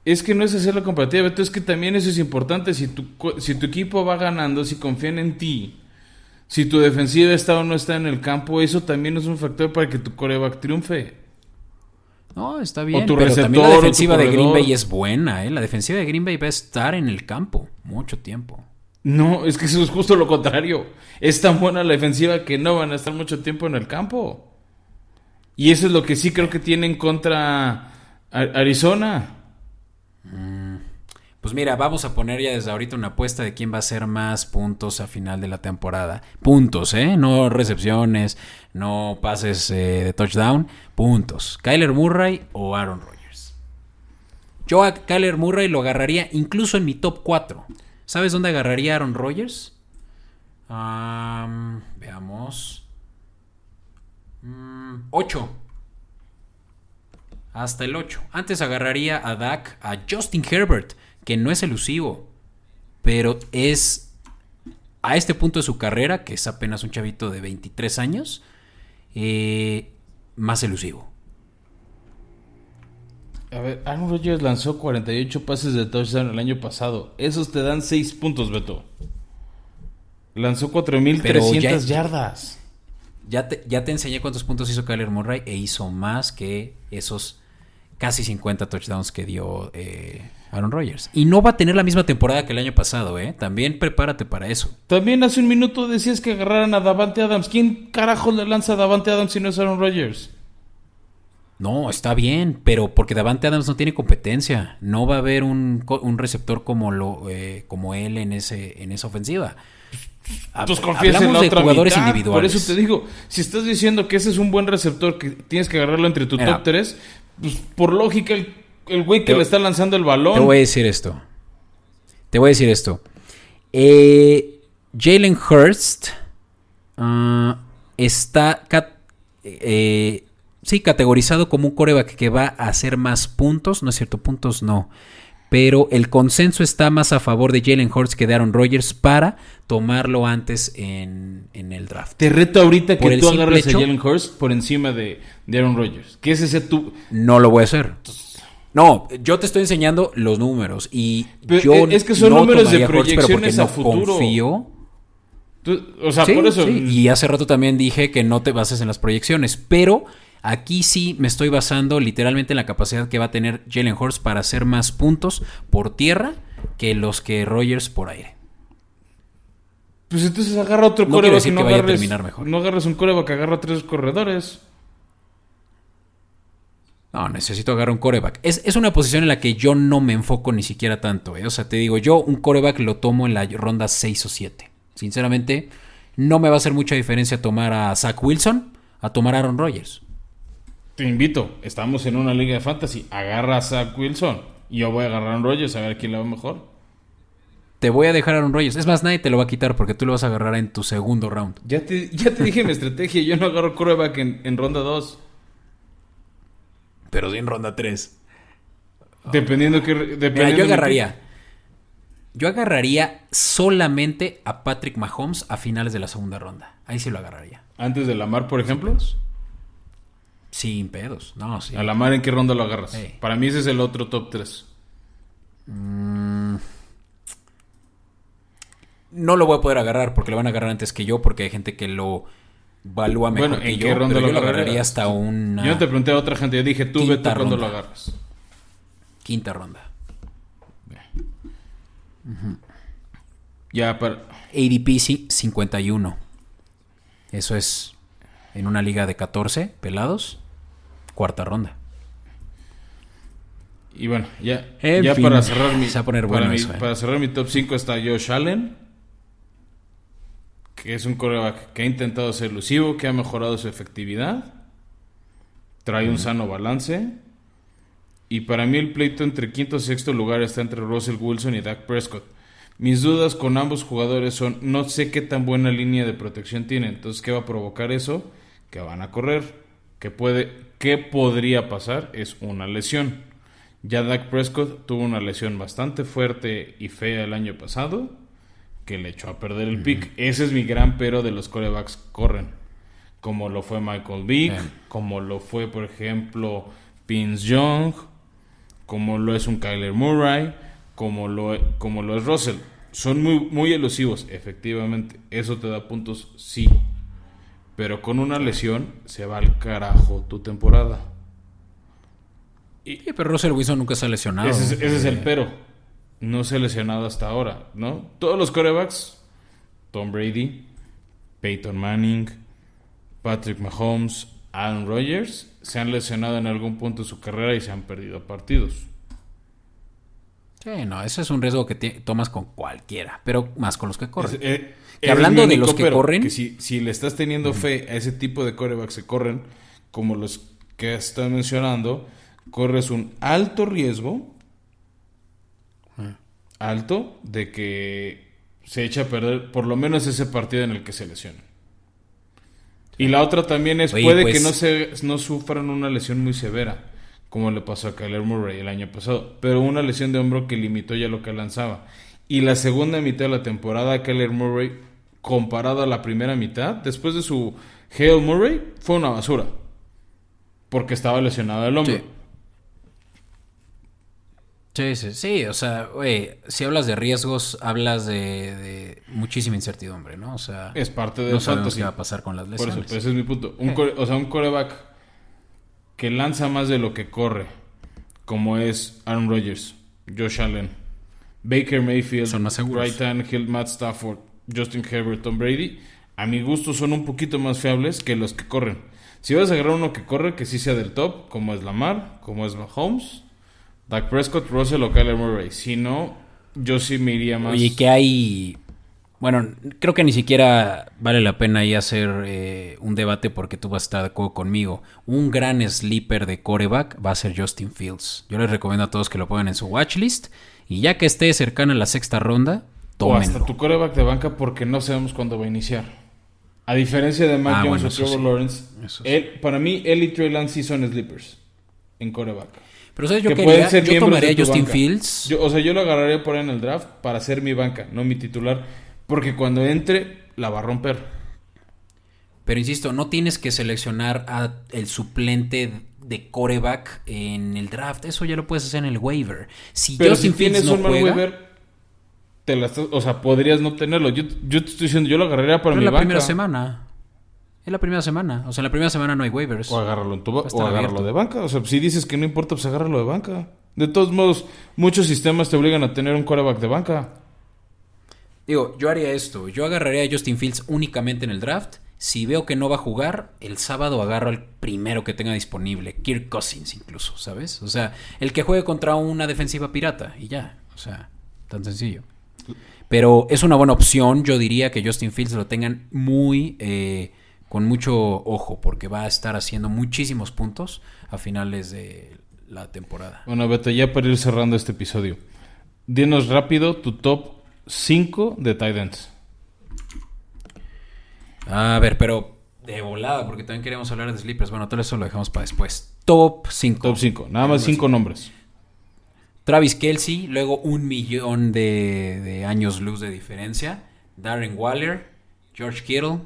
Es que no es hacer la comparativa, Beto. Es que también eso es importante. Si tu, si tu equipo va ganando, si confían en ti, si tu defensiva está o no está en el campo, eso también es un factor para que tu coreback triunfe. No, está bien, pero también la defensiva de Green Bay es buena, ¿eh? La defensiva de Green Bay va a estar en el campo mucho tiempo. No, es que eso es justo lo contrario. Es tan buena la defensiva que no van a estar mucho tiempo en el campo. Y eso es lo que sí creo que tienen contra Arizona. Mm. Pues mira, vamos a poner ya desde ahorita una apuesta de quién va a hacer más puntos a final de la temporada. Puntos, ¿eh? No recepciones, no pases eh, de touchdown. Puntos. ¿Kyler Murray o Aaron Rodgers? Yo a Kyler Murray lo agarraría incluso en mi top 4. ¿Sabes dónde agarraría Aaron Rodgers? veamos. 8. Mm, Hasta el 8. Antes agarraría a Dak, a Justin Herbert que no es elusivo, pero es a este punto de su carrera, que es apenas un chavito de 23 años, eh, más elusivo. A ver, Aaron Rodgers lanzó 48 pases de touchdown el año pasado. Esos te dan 6 puntos, Beto. Lanzó 4.300 yardas. Ya te, ya te enseñé cuántos puntos hizo Kyler Murray e hizo más que esos casi 50 touchdowns que dio eh, Aaron Rodgers. Y no va a tener la misma temporada que el año pasado, ¿eh? También prepárate para eso. También hace un minuto decías que agarraran a Davante Adams. ¿Quién carajo le lanza a Davante Adams si no es Aaron Rodgers? No, está bien, pero porque Davante Adams no tiene competencia. No va a haber un, receptor como, lo, eh, como él en, ese, en esa ofensiva. Pues confías en la de jugadores individuales. Por eso te digo, si estás diciendo que ese es un buen receptor que tienes que agarrarlo entre tu top 3, pues por lógica el el güey que le está lanzando el balón. Te voy a decir esto. Te voy a decir esto. Eh, Jalen Hurst ah, está eh, sí, categorizado como un coreback que va a hacer más puntos. No es cierto, puntos no. Pero el consenso está más a favor de Jalen Hurts que de Aaron Rodgers para tomarlo antes en, el draft. Te reto ahorita que tú agarres a Jalen Hurts por encima de, de Aaron Rodgers. ¿Qué es ese tú? No lo voy a hacer. No, yo te estoy enseñando los números y yo eh, es que son números de proyecciones a futuro. Confío. o sea, por eso. Y hace rato también dije que no te bases en las proyecciones, pero aquí sí me estoy basando literalmente en la capacidad que va a tener Jalen Hurts para hacer más puntos por tierra que los que Rogers por aire. Pues entonces agarra otro no coreback que, no vaya a terminar mejor. No agarres un coreback que agarra tres corredores. No, necesito agarrar un coreback. Es, una posición en la que yo no me enfoco ni siquiera tanto. ¿eh? O sea, te digo, yo un coreback lo tomo en la ronda 6 o 7. Sinceramente, no me va a hacer mucha diferencia tomar a Zach Wilson a tomar a Aaron Rodgers. Te invito, estamos en una liga de fantasy. Agarra a Zach Wilson y yo voy a agarrar a Aaron Rodgers a ver quién le va mejor. Te voy a dejar a Aaron Rodgers. Es más, nadie te lo va a quitar porque tú lo vas a agarrar en tu segundo round. Ya te, ya te dije mi estrategia. Yo no agarro coreback en, en ronda 2 pero sí en ronda 3. Dependiendo que... Mira, Dependiendo yo agarraría. Yo agarraría solamente a Patrick Mahomes a finales de la segunda ronda. Ahí sí lo agarraría. Antes de Lamar, por ejemplo. Sin pedos. No, sí. ¿A Lamar en qué ronda lo agarras? Para mí ese es el otro top 3. Mm. No lo voy a poder agarrar porque lo van a agarrar antes que yo porque hay gente que lo valúa mejor Bueno, que ¿en yo. qué ronda pero yo lo lo agarraría hasta una Yo no te pregunté a otra gente, yo dije tú, Beto, cuando ronda. lo agarras. quinta ronda. Ya, para... ADP sí, 51. Eso es en una liga de 14 pelados, cuarta ronda. Y bueno, ya, En ya fin, para cerrar mi se va a poner para, bueno mi- eso, eh. para cerrar mi top 5 está Josh Allen, que es un coreback que ha intentado ser elusivo, que ha mejorado su efectividad, trae un sano balance. Y para mí el pleito entre quinto y sexto lugar está entre Russell Wilson y Dak Prescott. Mis dudas con ambos jugadores son, no sé qué tan buena línea de protección tienen. Entonces, ¿qué va a provocar eso? Que van a correr. ¿Qué, puede, qué podría pasar? Es una lesión. Ya Dak Prescott tuvo una lesión bastante fuerte y fea el año pasado que le echó a perder el pick. Ese es mi gran pero de los corebacks que corren. Como lo fue Michael Vick, Bien. como lo fue, por ejemplo, Vince Young, como lo es un Kyler Murray, como lo, como lo es Russell. Son muy, muy elusivos, efectivamente. Eso te da puntos, sí. Pero con una lesión se va al carajo tu temporada. Sí, pero Russell Wilson nunca se ha lesionado. Ese es, ese es el Eh, pero. No se ha lesionado hasta ahora, ¿no? Todos los corebacks, Tom Brady, Peyton Manning, Patrick Mahomes, Aaron Rodgers, se han lesionado en algún punto de su carrera y se han perdido partidos. Sí, no, ese es un riesgo que te- tomas con cualquiera, pero más con los que corren. Es- eh, Que hablando de los que corren- que si, si le estás teniendo fe a ese tipo de corebacks que corren, como los que estás mencionando, corres un alto riesgo, alto, de que se eche a perder por lo menos ese partido en el que se lesionen. Y la otra también es, Oye, puede pues- que no, se, no sufran una lesión muy severa, como le pasó a Kyler Murray el año pasado, pero una lesión de hombro que limitó ya lo que lanzaba. Y la segunda mitad de la temporada, Kyler Murray, comparado a la primera mitad, después de su Hail Murray, fue una basura. Porque estaba lesionado el hombro. Sí. Sí, sí, sí, o sea, güey, si hablas de riesgos, hablas de, de muchísima incertidumbre, ¿no? O sea, Es parte del no sabemos fantasy. qué va a pasar con las Por eso, lesiones. pues, ese es mi punto. Un core- o sea, un coreback que lanza más de lo que corre, como es Aaron Rodgers, Josh Allen, Baker Mayfield, Son más Tannehill, Matt Stafford, Justin Herbert, Tom Brady, a mi gusto son un poquito más fiables que los que corren. Si vas a agarrar uno que corre, que sí sea del top, como es Lamar, como es Mahomes, Dak Prescott, Russell o Kyler Murray. Si no, yo sí me iría más... Oye, que hay. Bueno, creo que ni siquiera vale la pena ahí hacer eh, un debate porque tú vas a estar de acuerdo conmigo. Un gran sleeper de coreback va a ser Justin Fields. Yo les recomiendo a todos que lo pongan en su watchlist. Y ya que esté cercana a la sexta ronda, O hasta tómenlo. tu coreback de banca porque no sabemos cuándo va a iniciar. A diferencia de Mac Ah, Jones bueno, o Trevor sí. Lawrence, Eso sí. él- para mí él y Trey Lance sí son sleepers en coreback. Pero ¿sabes? Yo, que quería, yo tomaría a Justin banca. Fields. Yo- o sea, yo lo agarraría por ahí en el draft para ser mi banca, no mi titular, porque cuando entre la va a romper. Pero insisto, no tienes que seleccionar a el suplente de coreback en el draft. Eso ya lo puedes hacer en el waiver. Si Pero Justin si Fields tienes no un mal waiver, te la estás- o sea, podrías no tenerlo. Yo, yo te estoy diciendo, yo lo agarraría para pero mi la banca. primera semana. Es la primera semana. O sea, en la primera semana no hay waivers. O agárralo en tu o agárralo abierto. de banca. O sea, si dices que no importa, pues agárralo de banca. De todos modos, muchos sistemas te obligan a tener un quarterback de banca. Digo, yo haría esto. Yo agarraría a Justin Fields únicamente en el draft. Si veo que no va a jugar, el sábado agarro al primero que tenga disponible. Kirk Cousins incluso, ¿sabes? O sea, el que juegue contra una defensiva pirata y ya. O sea, tan sencillo. Pero es una buena opción. Yo diría que Justin Fields lo tengan muy... eh, con mucho ojo porque va a estar haciendo muchísimos puntos a finales de la temporada. Bueno, Beto, ya para ir cerrando este episodio, dinos rápido tu top 5 de tight ends. A ver, pero de volada, porque también queríamos hablar de sleepers. Bueno, todo eso lo dejamos para después. Top 5. Top 5, nada más 5 nombres. Travis Kelsey, luego un millón de, de años luz de diferencia. Darren Waller, George Kittle,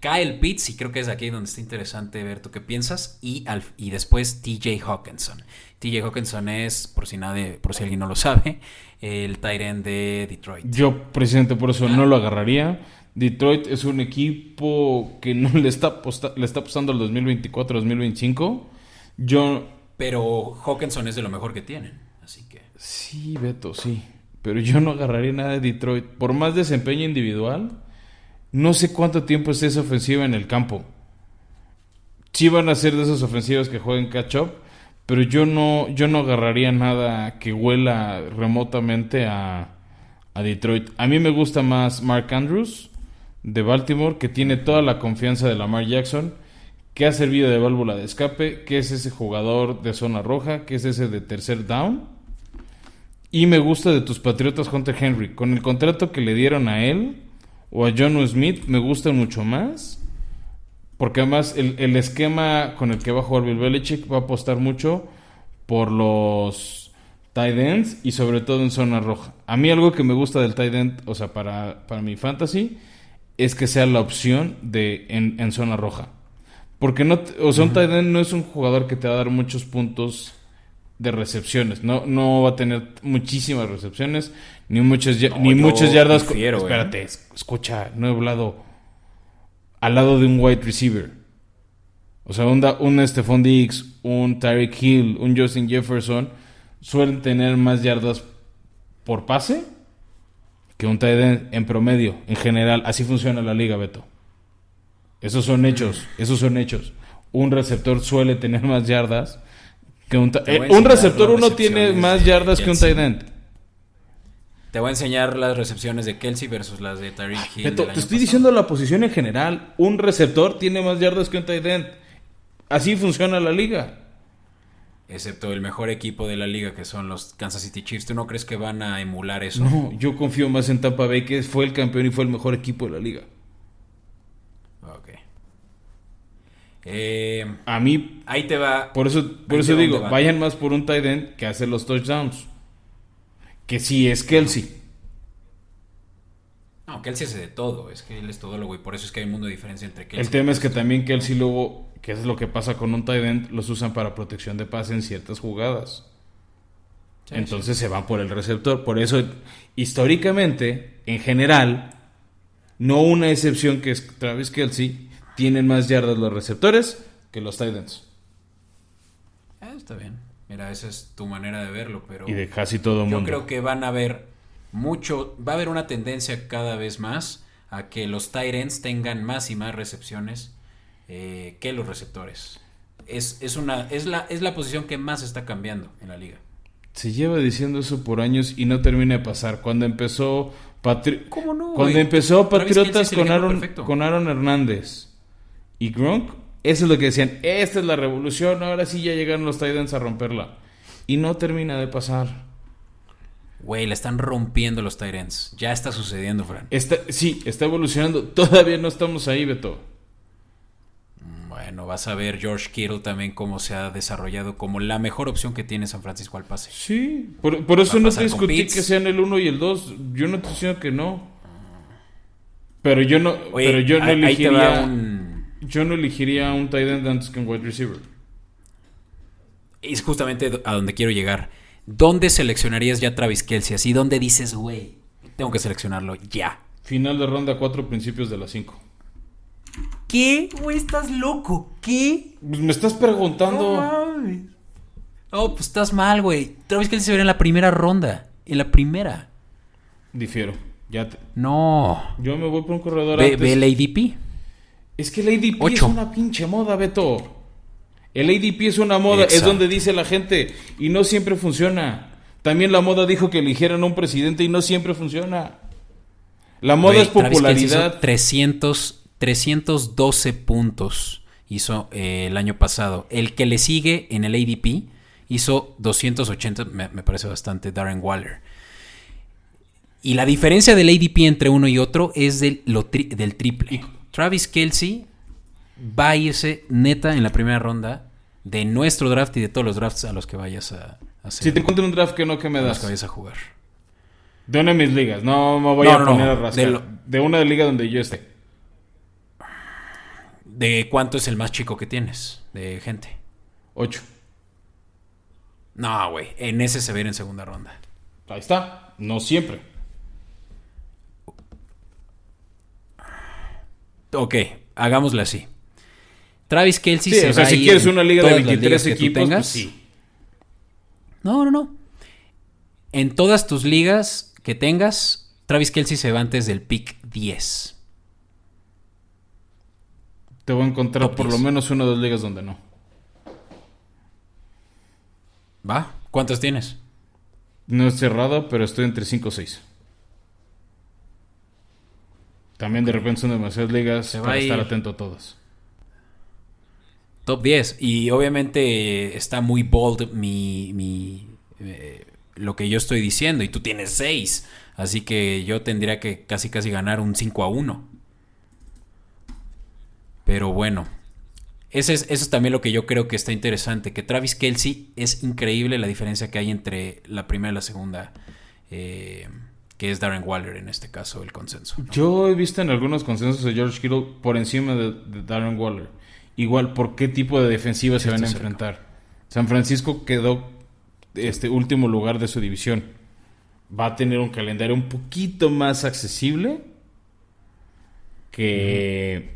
Kyle Pitts, y creo que es aquí donde está interesante ver tú qué piensas, y, al- y después TJ Hawkinson. TJ Hawkinson es, por si, nadie, por si alguien no lo sabe, el end de Detroit. Yo, presidente, por eso no lo agarraría. Detroit es un equipo que no le está, le está apostando al 2024-2025. Yo, Pero Hawkinson es de lo mejor que tienen, así que... sí, Beto, sí. Pero yo no agarraría nada de Detroit. Por más desempeño individual, no sé cuánto tiempo esté esa ofensiva en el campo. Sí van a ser de esas ofensivas que jueguen catch-up, pero yo no, yo no agarraría nada que huela remotamente a, a Detroit. A mí me gusta más Mark Andrews de Baltimore, que tiene toda la confianza de Lamar Jackson, que ha servido de válvula de escape, que es ese jugador de zona roja, que es ese de tercer down. Y me gusta de tus Patriotas Hunter Henry. Con el contrato que le dieron a él o a John Smith, me gustan mucho más. Porque además el, el esquema con el que va a jugar Bill Belichick va a apostar mucho por los tight ends y sobre todo en zona roja. A mí algo que me gusta del tight end, o sea, para, para mi fantasy, es que sea la opción de en, en zona roja. Porque no, o sea, un tight end no es un jugador que te va a dar muchos puntos de recepciones. No, no va a tener muchísimas recepciones, ni muchas, ya- No, ni muchas yardas. ¿eh? Espérate, es- escucha, no he hablado al lado de un wide receiver. O sea, un, un Stephon Diggs, un Tyreek Hill, un Justin Jefferson suelen tener más yardas por pase que un tight end en promedio, en general. Así funciona la liga, Beto. Esos son hechos, esos son hechos. Un receptor suele tener más yardas que un eh, un receptor uno tiene más yardas que un tight end. Te voy a enseñar las recepciones de Kelsey versus las de Tyreek Hill. Beto, te estoy pasado. diciendo la posición en general. Un receptor tiene más yardas que un tight end. Así funciona la liga. Excepto el mejor equipo de la liga, que son los Kansas City Chiefs. ¿Tú no crees que van a emular eso? No, yo confío más en Tampa Bay, que fue el campeón y fue el mejor equipo de la liga. Ok. Eh, A mí, ahí te va. por eso, por eso digo, vayan más por un tight end que hace los touchdowns. Que sí es Kelsey. No, Kelsey hace de todo. Es que él es todólogo y por eso es que hay un mundo de diferencia entre Kelsey. El tema es que también Kelsey luego, que es lo que pasa con un tight end, los usan para protección de pase en ciertas jugadas. Sí, Entonces se van por el receptor. Por eso, históricamente, en general, no una excepción que es Travis Kelsey, tienen más yardas los receptores que los tight ends. Ah, está bien. Mira, esa es tu manera de verlo, pero Y de casi todo el yo mundo. creo que van a haber mucho, va a haber una tendencia cada vez más a que los tight ends tengan más y más recepciones eh, que los receptores. Es, es, una, es, la, es la posición que más está cambiando en la liga. Se lleva diciendo eso por años y no termina de pasar. Cuando empezó Patri- ¿Cómo no, Cuando empezó Patriotas con Aaron, con Aaron Hernández y Gronk, eso es lo que decían, esta es la revolución, ahora sí ya llegaron los Titans a romperla. Y no termina de pasar. Güey, la están rompiendo los ends. Ya está sucediendo, Fran. Está, sí, está evolucionando. Todavía no estamos ahí, Beto. Bueno, vas a ver George Kittle también cómo se ha desarrollado como la mejor opción que tiene San Francisco al pase. Sí, por, por eso no te discutí que sean el 1 y el 2. Yo no te diciendo que no. Pero yo no, Oye, pero yo no ahí- ahí te va elegiría. un- Yo no elegiría un tight end antes que un wide receiver. Es justamente a donde quiero llegar. ¿Dónde seleccionarías ya Travis Kelsey? Así, ¿dónde dices, güey, tengo que seleccionarlo ya? Final de ronda 4, principios de las 5. ¿Qué? Güey, estás loco. ¿Qué? Pues me estás preguntando. mames. No, pues estás mal, güey. Travis Kelsey se vería en la primera ronda. En la primera. Difiero. Ya te- No. Yo me voy por un corredor Ve, antes. ve el ADP. Es que el ADP Ocho. es una pinche moda, Beto. El ADP es una moda, es donde dice la gente y no siempre funciona. También la moda dijo que eligieran a un presidente y no siempre funciona. La moda es popularidad. 300, 312 puntos hizo eh, el año pasado. El que le sigue en el ADP hizo 280, me, me parece bastante, Darren Waller. Y la diferencia del ADP entre uno y otro es del, lo tri- del triple. Travis Kelsey va a irse neta en la primera ronda de nuestro draft y de todos los drafts a los que vayas a, Si te encuentro un draft que no, ¿qué me das? Que vayas a jugar. De una de mis ligas. No me voy a poner a rascar. De, una de liga donde yo esté. ¿De cuánto es el más chico que tienes? De gente. Ocho. No, güey. En ese se ve en segunda ronda. Ahí está. No siempre. Ok, hagámoslo así. Travis Kelsey sí, o sea, si quieres una liga de 23 equipos, pues sí. No, no, no. En todas tus ligas que tengas, Travis Kelsey se va antes del pick 10. Te voy a encontrar por lo menos una o dos ligas donde no. ¿Va? ¿Cuántas tienes? No es cerrado, pero estoy entre 5 o 6. También de repente son demasiadas ligas para estar atento a todas. Top 10. Y obviamente está muy bold mi, mi eh, lo que yo estoy diciendo. Y tú tienes 6. Así que yo tendría que casi casi ganar un 5 a 1. Pero bueno. Ese es, eso es también lo que yo creo que está interesante. Que Travis Kelsey es increíble la diferencia que hay entre la primera y la segunda. Eh, que es Darren Waller en este caso el consenso. Yo he visto en algunos consensos de George Kittle por encima de Darren Waller. Igual, ¿por qué tipo de defensiva se van a enfrentar? San Francisco quedó este último lugar de su división. Va a tener un calendario un poquito más accesible que,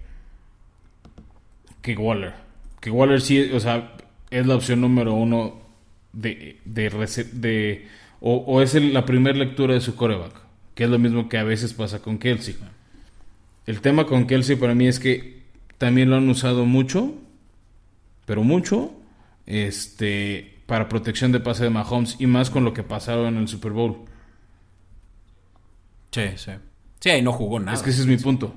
que Waller. Que Waller sí, o sea, es la opción número uno de, de, de o, o, es la primera lectura de su coreback, que es lo mismo que a veces pasa con Kelsey. El tema con Kelsey para mí es que también lo han usado mucho, pero mucho, este, para protección de pase de Mahomes y más con lo que pasaron en el Super Bowl. Sí, sí. Sí, ahí no jugó nada. Es que ese es mi punto.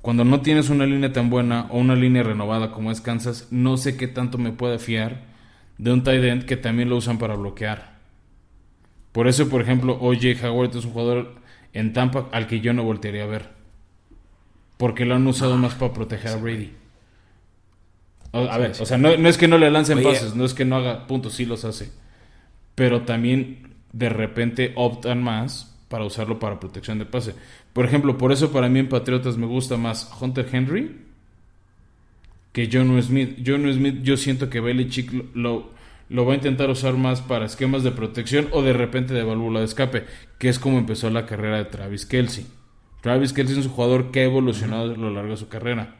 Cuando no tienes una línea tan buena o una línea renovada como es Kansas, no sé qué tanto me puede fiar de un tight end que también lo usan para bloquear. Por eso, por ejemplo, OJ Howard es un jugador en Tampa al que yo no voltearía a ver. Porque lo han usado más para proteger a Brady. a ver, o sea, no, es que no le lancen pases, no es que no haga puntos, sí los hace. Pero también de repente optan más para usarlo para protección de pase. Por ejemplo, por eso para mí en Patriotas me gusta más Hunter Henry que John Smith. John Smith yo siento que Belichick lo, lo, va a intentar usar más para esquemas de protección o de repente de válvula de escape, que es como empezó la carrera de Travis Kelsey. Travis Kelsey es un jugador que ha evolucionado a lo largo de su carrera.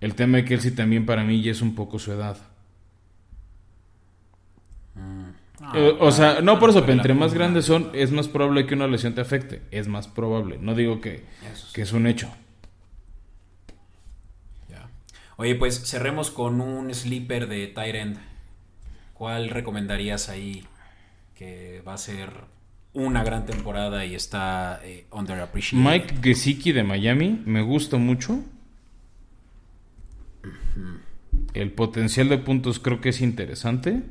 El tema de Kelsey también para mí ya es un poco su edad. Mm. Eh, o sea, no por eso, pero entre más grandes son, es más probable que una lesión te afecte. Es más probable. No digo que, que es un hecho. Oye, pues cerremos con un sleeper de Tyrant. ¿Cuál recomendarías ahí que va a ser una gran temporada y está eh, underappreciated. Mike Gesicki de Miami me gusta mucho. El potencial de puntos creo que es interesante.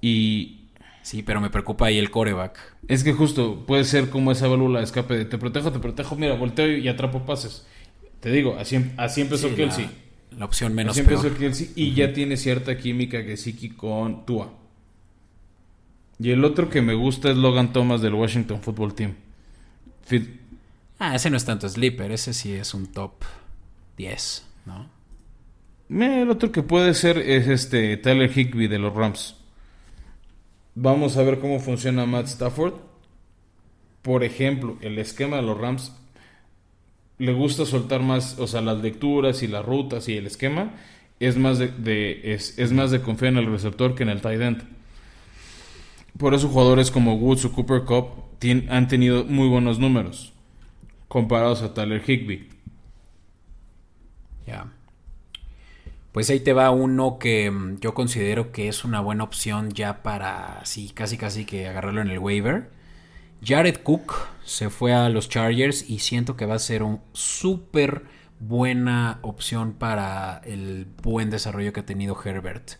Y. Sí, pero me preocupa ahí el coreback. Es que justo puede ser como esa válvula de escape de te protejo, te protejo, mira, volteo y atrapo pases. Te digo, así, así empezó Kelsey. La, opción menos Kelsey y ya tiene cierta química Gesicki con Tua. Y el otro que me gusta es Logan Thomas del Washington Football Team. ah, ese no es tanto sleeper, ese sí es un top 10, ¿no? El otro que puede ser es este Tyler Higby de los Rams. Vamos a ver cómo funciona Matt Stafford. Por ejemplo, el esquema de los Rams le gusta soltar más, o sea, las lecturas y las rutas y el esquema es más de, es, es, más de confiar en el receptor que en el tight end. Por eso jugadores como Woods o Cooper Cup han tenido muy buenos números comparados a Tyler Higby. Ya. Pues ahí te va uno que mm, yo considero que es una buena opción ya para, sí, casi casi que agarrarlo en el waiver. Jared Cook se fue a los Chargers y siento que va a ser un súper buena opción para el buen desarrollo que ha tenido Herbert.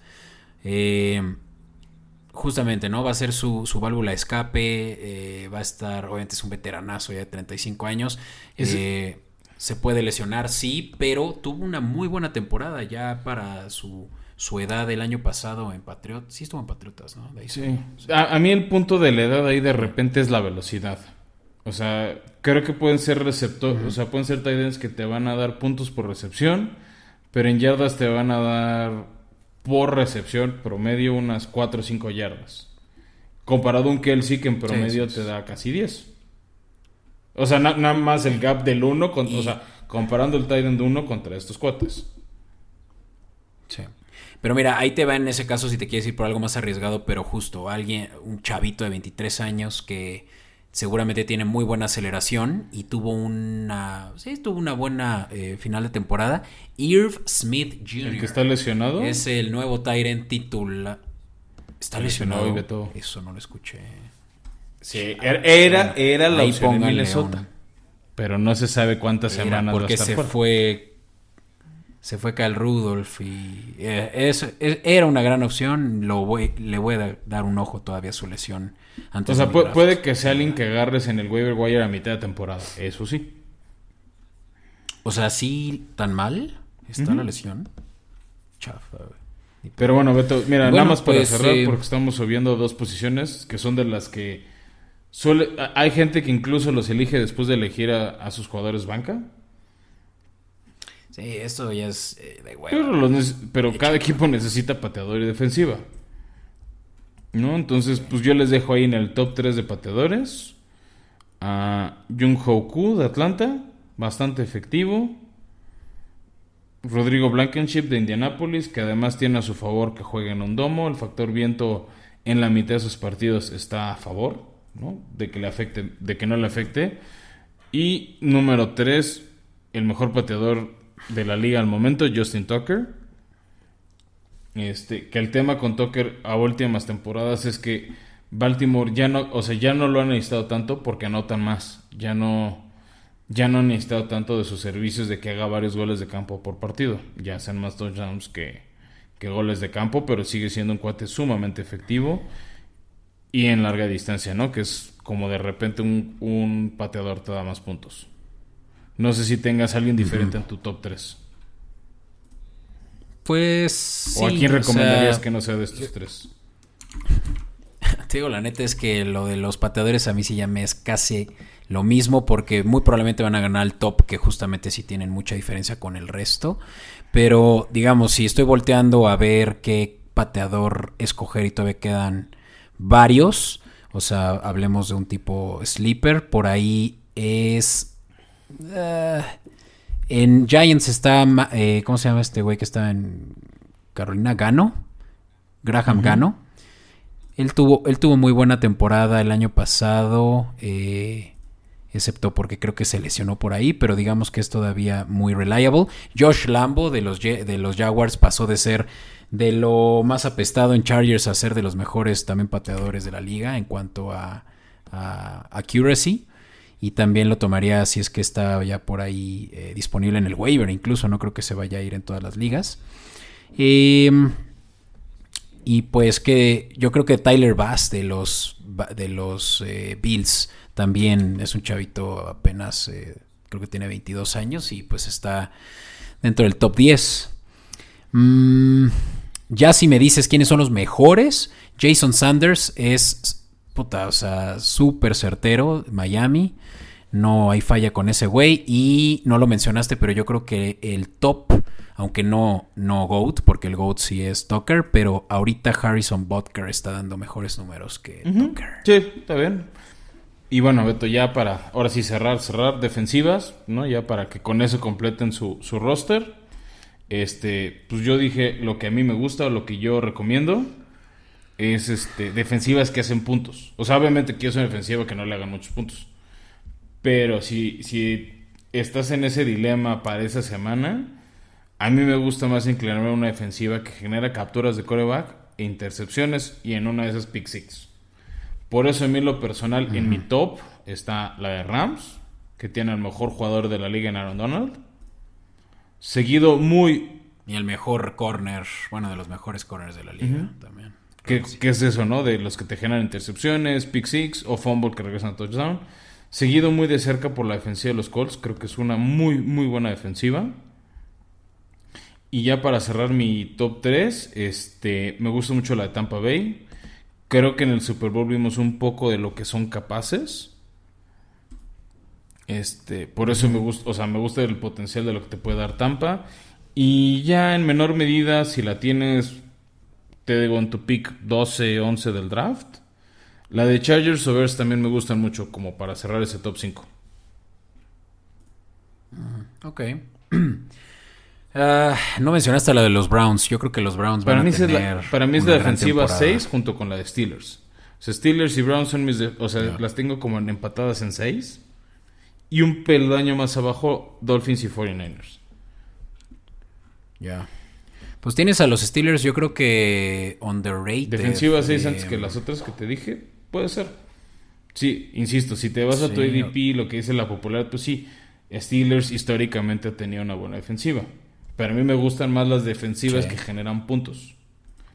Eh, justamente, ¿no? Va a ser su, válvula de escape, eh, va a estar, obviamente es un veteranazo ya de 35 años. Eh, se puede lesionar, sí, pero tuvo una muy buena temporada ya para su, su edad el año pasado en Patriotas. Sí estuvo en Patriotas, ¿no? sí. A, mí el punto de la edad ahí de repente es la velocidad. O sea, creo que pueden ser receptores, o sea, pueden ser tight que te van a dar puntos por recepción, pero en yardas te van a dar por recepción promedio unas 4 o 5 yardas. Comparado a un Kelsey que en promedio te da casi 10. O sea, nada más el gap del 1, con, o sea, comparando el Titan de 1 contra estos cuates. Sí. Pero mira, ahí te va en ese caso si te quieres ir por algo más arriesgado, pero justo alguien, un chavito de 23 años que seguramente tiene muy buena aceleración y tuvo una, sí, tuvo una buena eh, final de temporada. Irv Smith Jr. ¿El que está lesionado? Es el nuevo Tyrant titular. ¿Está lesionado? Eso no lo escuché. Sí, era, era, la opción de Minnesota. Pero no se sabe cuántas semanas porque se fue se fue Kyle Rudolph y eh, era una gran opción. Lo voy, le voy a dar un ojo todavía a su lesión. Antes o sea, puede, que sea alguien que agarres en el waiver wire a mitad de temporada. Eso sí. O sea, ¿sí tan mal está la lesión? Chafa, Pero bueno, Beto, mira, nada más para pues, cerrar, porque estamos subiendo dos posiciones que son de las que suele. Hay gente que incluso los elige después de elegir a sus jugadores banca. Sí, esto ya es eh, Pero, cada equipo necesita pateador y defensiva. ¿No? Entonces, pues yo les dejo ahí en el top 3 de pateadores. A Jung Ho de Atlanta, bastante efectivo. Rodrigo Blankenship de Indianapolis, que además tiene a su favor que juegue en un domo. El factor viento en la mitad de sus partidos está a favor, ¿no? De que le afecte, de que no le afecte. Y número 3, el mejor pateador de la liga al momento, Justin Tucker. Este, que el tema con Tucker a últimas temporadas es que Baltimore ya no, o sea, ya no lo han necesitado tanto porque anotan más. Ya no, ya no han necesitado tanto de sus servicios de que haga varios goles de campo por partido. Ya sean más touchdowns que, que goles de campo, pero sigue siendo un cuate sumamente efectivo y en larga distancia, ¿no? Que es como de repente un, un pateador te da más puntos. No sé si tengas a alguien diferente en tu top 3. Pues. ¿O a quién recomendarías que no sea de estos tres? Te digo, la neta es que lo de los pateadores a mí sí ya me es casi lo mismo porque muy probablemente van a ganar el top que justamente sí tienen mucha diferencia con el resto. Pero digamos, si estoy volteando a ver qué pateador escoger y todavía quedan varios, o sea, hablemos de un tipo sleeper, por ahí es eh, en Giants está, eh, ¿cómo se llama este güey que está en Carolina? Gano. Graham Gano. Él tuvo, él tuvo muy buena temporada el año pasado, eh, excepto porque creo que se lesionó por ahí, pero digamos que es todavía muy reliable. Josh Lambo de los, de los Jaguars pasó de ser de lo más apestado en Chargers a ser de los mejores también pateadores de la liga en cuanto a, a accuracy y también lo tomaría si es que está ya por ahí eh, disponible en el waiver, incluso no creo que se vaya a ir en todas las ligas. Em, y pues que yo creo que Tyler Bass de los, de los eh, Bills también es un chavito apenas, eh, creo que tiene 22 años y pues está dentro del top 10. Mm, ya si me dices quiénes son los mejores, Jason Sanders es puta, o sea, súper certero, Miami. No hay falla con ese güey. Y no lo mencionaste, pero yo creo que el top, aunque no, no GOAT, porque el GOAT sí es Tucker, pero ahorita Harrison Butker está dando mejores números que Tucker. Sí, está bien. Y bueno, Beto, ya para, ahora sí cerrar, cerrar defensivas, ¿no? Ya para que con eso completen su, su roster. Este, pues yo dije lo que a mí me gusta, lo que yo recomiendo es este, defensivas que hacen puntos. O sea, obviamente quiero ser defensiva que no le hagan muchos puntos. Pero si, si estás en ese dilema para esa semana, a mí me gusta más inclinarme a una defensiva que genera capturas de coreback e intercepciones y en una de esas pick six. Por eso a mí lo personal, en mi top está la de Rams, que tiene el mejor jugador de la liga en Aaron Donald. Seguido muy... Y el mejor corner, bueno, de los mejores corners de la liga también. ¿Qué, es eso, no? De los que te generan intercepciones, pick six o fumble que regresan a touchdown. Seguido muy de cerca por la defensiva de los Colts. Creo que es una muy, muy buena defensiva. Y ya para cerrar mi top 3, este, me gusta mucho la de Tampa Bay. Creo que en el Super Bowl vimos un poco de lo que son capaces. Este, por eso me gusta, o sea, me gusta el potencial de lo que te puede dar Tampa. Y ya en menor medida, si la tienes, te digo en tu pick 12, 11 del draft. La de Chargers o Bears también me gustan mucho como para cerrar ese top 5. Ok. Ah, no mencionaste la de los Browns. Yo creo que los Browns para van mí a tener. Es la, para mí es la defensiva 6 6 junto con la de Steelers. O sea, Steelers y Browns son mis. De, o sea, las tengo como empatadas en 6. Y un peldaño más abajo, Dolphins y 49ers. Ya. Pues tienes a los Steelers, yo creo que underrated. Defensiva 6 antes que las otras que te dije, puede ser. Sí, insisto, si te vas a tu ADP, lo que dice la popularidad, pues sí, Steelers históricamente tenía una buena defensiva. Pero a mí me gustan más las defensivas sí. que generan puntos.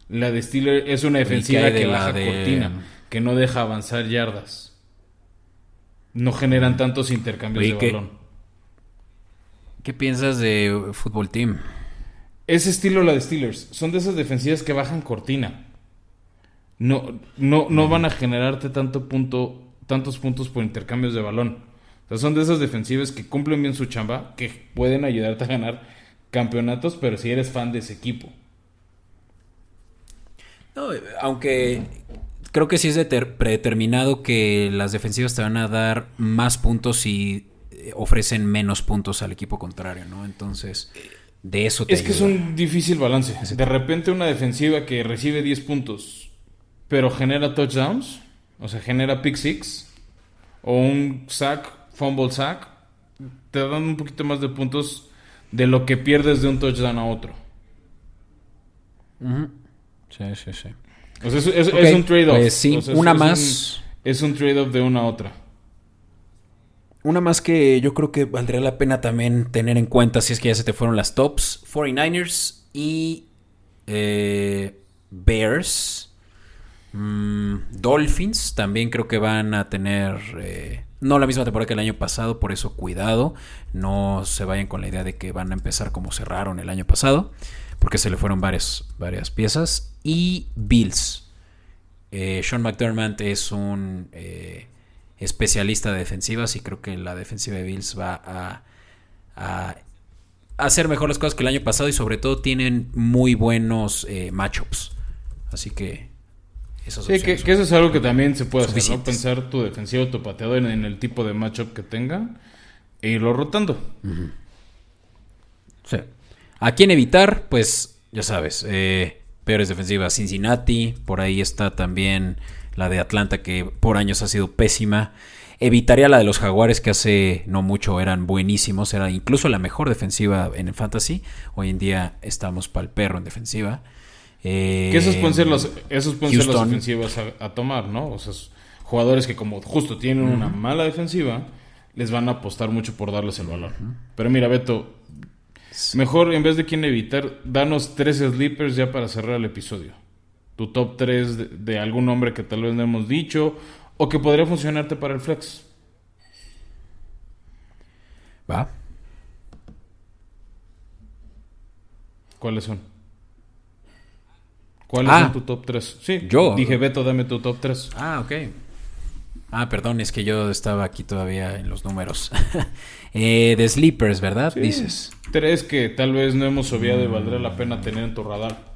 La de Steelers es una defensiva que baja de... cortina, que no deja avanzar yardas. No generan tantos intercambios Oye, de ¿qué, balón. ¿Qué piensas de Fútbol Team? Ese estilo la de Steelers. Son de esas defensivas que bajan cortina. No, no, no van a generarte tanto punto, tantos puntos por intercambios de balón. O sea, son de esas defensivas que cumplen bien su chamba, que pueden ayudarte a ganar campeonatos, pero si eres fan de ese equipo. No, aunque creo que sí es predeterminado que las defensivas te van a dar más puntos si ofrecen menos puntos al equipo contrario, ¿no? Entonces, de eso te Es que es un difícil balance. De repente una defensiva que recibe 10 puntos, pero genera touchdowns, o sea, genera pick six, o un sack, fumble sack, te dan un poquito más de puntos de lo que pierdes de un touchdown a otro. Uh -huh. Sí, sí, sí. O sea, es, es, okay, es un trade-off. Pues sí, o sea, una es más. Un, es un trade-off de una a otra. Una más que yo creo que valdría la pena también tener en cuenta si es que ya se te fueron las tops. 49ers y eh, Bears. Mm, Dolphins también creo que van a tener... Eh, no la misma temporada que el año pasado, por eso cuidado. No se vayan con la idea de que van a empezar como cerraron el año pasado. Porque se le fueron varias, varias piezas. Y Bills. Eh, Sean McDermott es un especialista de defensivas y creo que la defensiva de Bills va a, a, hacer mejor las cosas que el año pasado y sobre todo tienen muy buenos eh, matchups. Así que esas sí, que, que, eso es algo que también se puede hacer, ¿no? Pensar tu defensivo, tu pateador en, en, el tipo de matchup que tenga e irlo rotando. Uh -huh. Sí. ¿A quién evitar? Pues ya sabes, eh, peores defensivas Cincinnati, por ahí está también la de Atlanta que por años ha sido pésima. Evitaría la de los Jaguares que hace no mucho eran buenísimos, era incluso la mejor defensiva en el fantasy. Hoy en día estamos para el perro en defensiva. Eh, que esos pueden ser, los, esos pueden ser las ofensivas a, a, tomar, ¿no? O sea, jugadores que como justo tienen uh -huh. una mala defensiva, les van a apostar mucho por darles el valor. Uh -huh. Pero mira, Beto, Mejor, en vez de quién evitar, danos tres sleepers ya para cerrar el episodio. Tu top 3 de, de, algún nombre que tal vez no hemos dicho o que podría funcionarte para el flex. Va. ¿Cuáles son? ¿Cuáles ah, son tu top 3? Sí, yo. Dije, Beto, dame tu top 3. Ah, ok. Ah, perdón, es que yo estaba aquí todavía en los números. eh, de sleepers, ¿verdad? Sí. Dices. Tres que tal vez no hemos obviado y valdría la pena tener en tu radar.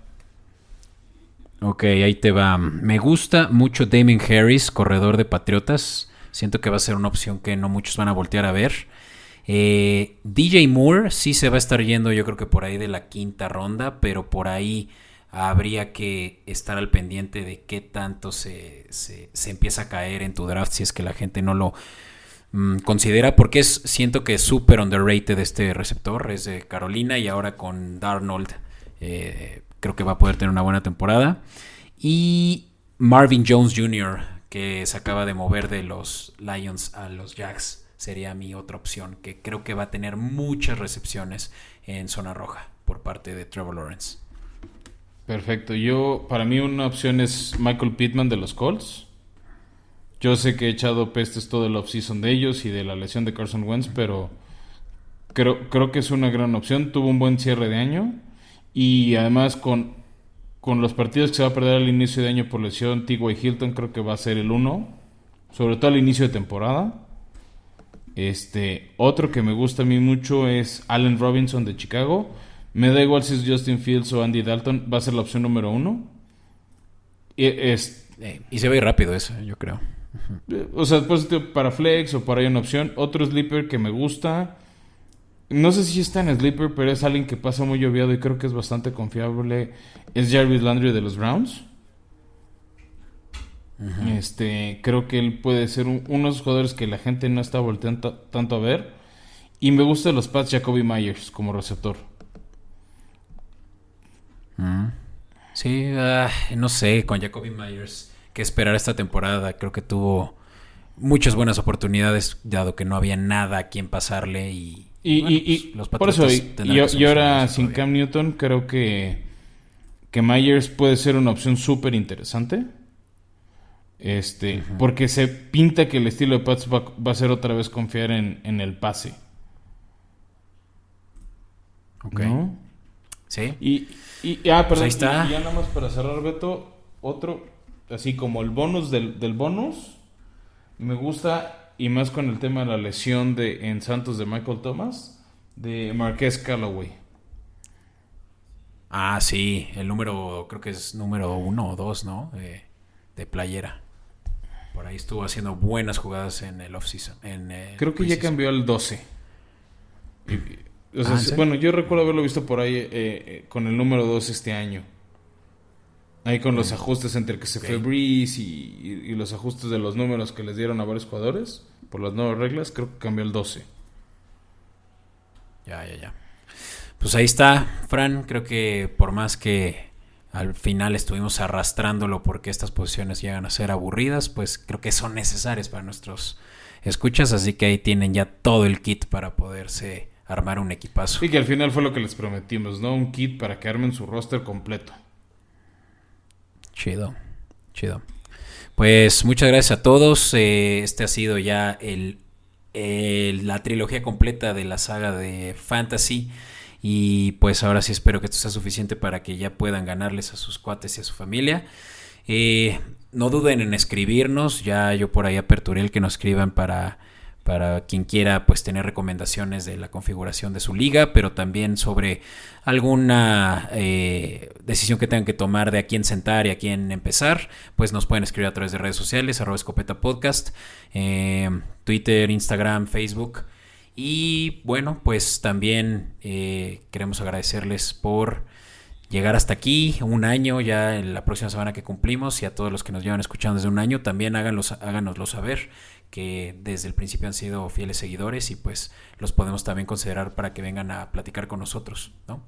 Ok, ahí te va. Me gusta mucho Damon Harris, corredor de Patriotas. Siento que va a ser una opción que no muchos van a voltear a ver. Eh, DJ Moore sí se va a estar yendo, yo creo que por ahí de la quinta ronda, pero por ahí habría que estar al pendiente de qué tanto se, se, empieza a caer en tu draft si es que la gente no lo mmm, considera, porque es, siento que es súper underrated este receptor, es de Carolina y ahora con Darnold eh, creo que va a poder tener una buena temporada. Y Marvin Jones Jr., que se acaba de mover de los Lions a los Jacks, sería mi otra opción, que creo que va a tener muchas recepciones en zona roja por parte de Trevor Lawrence. Perfecto. Yo, para mí una opción es Michael Pittman de los Colts. Yo sé que he echado pestes todo el offseason de ellos y de la lesión de Carson Wentz, pero creo, creo que es una gran opción. Tuvo un buen cierre de año Y además con, con los partidos que se va a perder al inicio de año por lesión, T.Y. Hilton creo que va a ser el uno. Sobre todo al inicio de temporada. Este, otro que me gusta a mí mucho es Allen Robinson de Chicago. Me da igual si es Justin Fields o Andy Dalton, va a ser la opción número uno. Y, es, eh, y se ve rápido eso, yo creo. O sea, pues para flex o para ahí una opción. Otro sleeper que me gusta. No sé si está en sleeper, pero es alguien que pasa muy obviado y creo que es bastante confiable. Es Jarvis Landry de los Browns. Este, creo que él puede ser uno de los jugadores que la gente no está volteando tanto a ver. Y me gusta los Pats Jacoby Myers como receptor. Sí, ah, no sé, con Jacoby Myers, que esperar esta temporada. Creo que tuvo muchas buenas oportunidades, dado que no había nada a quien pasarle. Y, y, pues, por eso, y, ahora sin Cam Newton, creo que, que Myers puede ser una opción súper interesante. Este, porque se pinta que el estilo de Pats va, a ser otra vez confiar en, en el pase. Ok. Sí. Y, y, ah, pues está. Y, ya nada más para cerrar, Beto, otro, así como el bonus del, del bonus, me gusta, y más con el tema de la lesión de, en Santos de Michael Thomas, de Marqués Callaway. Ah, sí, el número, creo que es número uno o dos, ¿no? de playera. Por ahí estuvo haciendo buenas jugadas en el off-season. Creo que ya cambió al 12. Ah, bueno, yo recuerdo haberlo visto por ahí eh, eh, con el número 2 este año. Ahí con los ajustes entre que se fue Breeze y, los ajustes de los números que les dieron a varios jugadores por las nuevas reglas, creo que cambió el 12. Ya, ya, ya. Pues ahí está, Fran. Creo que por más que al final estuvimos arrastrándolo porque estas posiciones llegan a ser aburridas, pues creo que son necesarias para nuestros escuchas, así que ahí tienen ya todo el kit para poderse armar un equipazo. Y que al final fue lo que les prometimos, ¿no? Un kit para que armen su roster completo. Chido, chido. Pues muchas gracias a todos. Eh, este ha sido ya el, la trilogía completa de la saga de Fantasy. Y pues ahora sí espero que esto sea suficiente para que ya puedan ganarles a sus cuates y a su familia. Eh, no duden en escribirnos, ya yo por ahí aperturé el que nos escriban para, para quien quiera pues tener recomendaciones de la configuración de su liga, pero también sobre alguna eh, decisión que tengan que tomar de a quién sentar y a quién empezar, pues nos pueden escribir a través de redes sociales, arroba podcast, eh, Twitter, Instagram, Facebook. Y bueno, pues también eh, queremos agradecerles por llegar hasta aquí, un año ya en la próxima semana que cumplimos y a todos los que nos llevan escuchando desde un año, también háganlos, háganoslo saber que desde el principio han sido fieles seguidores y pues los podemos también considerar para que vengan a platicar con nosotros, ¿no?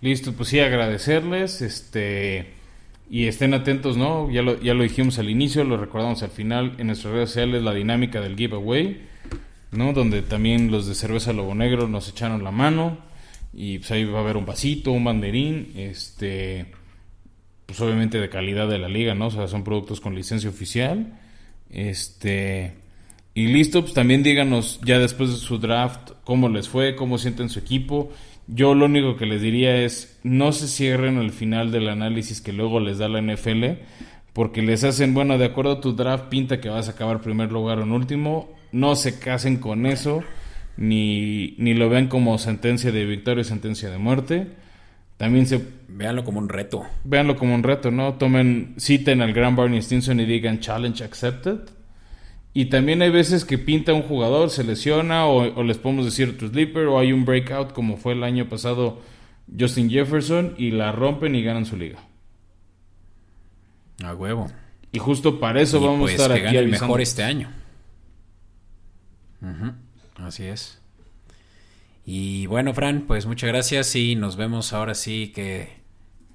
Listo, pues sí, agradecerles, este, y estén atentos, ¿no? Ya lo, ya lo dijimos al inicio, lo recordamos al final en nuestras redes sociales, la dinámica del giveaway ¿no? Donde también los de Cerveza Lobo Negro nos echaron la mano y pues ahí va a haber un vasito, un banderín, este, pues obviamente de calidad de la liga, ¿no? O sea, son productos con licencia oficial, este, y listo, pues también díganos ya después de su draft cómo les fue, cómo sienten su equipo. Yo lo único que les diría es no se cierren al final del análisis que luego les da la NFL, porque les hacen, bueno, de acuerdo a tu draft pinta que vas a acabar primer lugar o en último, no se casen con eso, ni, ni lo vean como sentencia de victoria o sentencia de muerte. También se... Véanlo como un reto. Véanlo como un reto, ¿no? Tomen, citen al gran Barney Stinson y digan challenge accepted. Y también hay veces que pinta un jugador, se lesiona, o, les podemos decir otro sleeper, o hay un breakout como fue el año pasado Justin Jefferson, y la rompen y ganan su liga. A huevo. Y justo para eso vamos a pues estar aquí. el mejor este año. Así es. Y bueno, Fran, pues muchas gracias y nos vemos ahora sí que,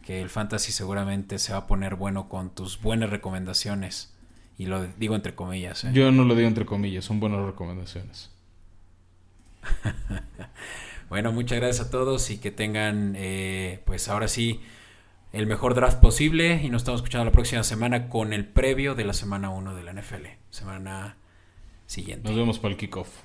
que el fantasy seguramente se va a poner bueno con tus buenas recomendaciones. Y lo digo entre comillas. ¿eh? Yo no lo digo entre comillas, son buenas recomendaciones. bueno, muchas gracias a todos y que tengan, eh, pues ahora sí, el mejor draft posible. Y nos estamos escuchando la próxima semana con el previo de la semana 1 de la NFL. Semana siguiente. Nos vemos para el kickoff.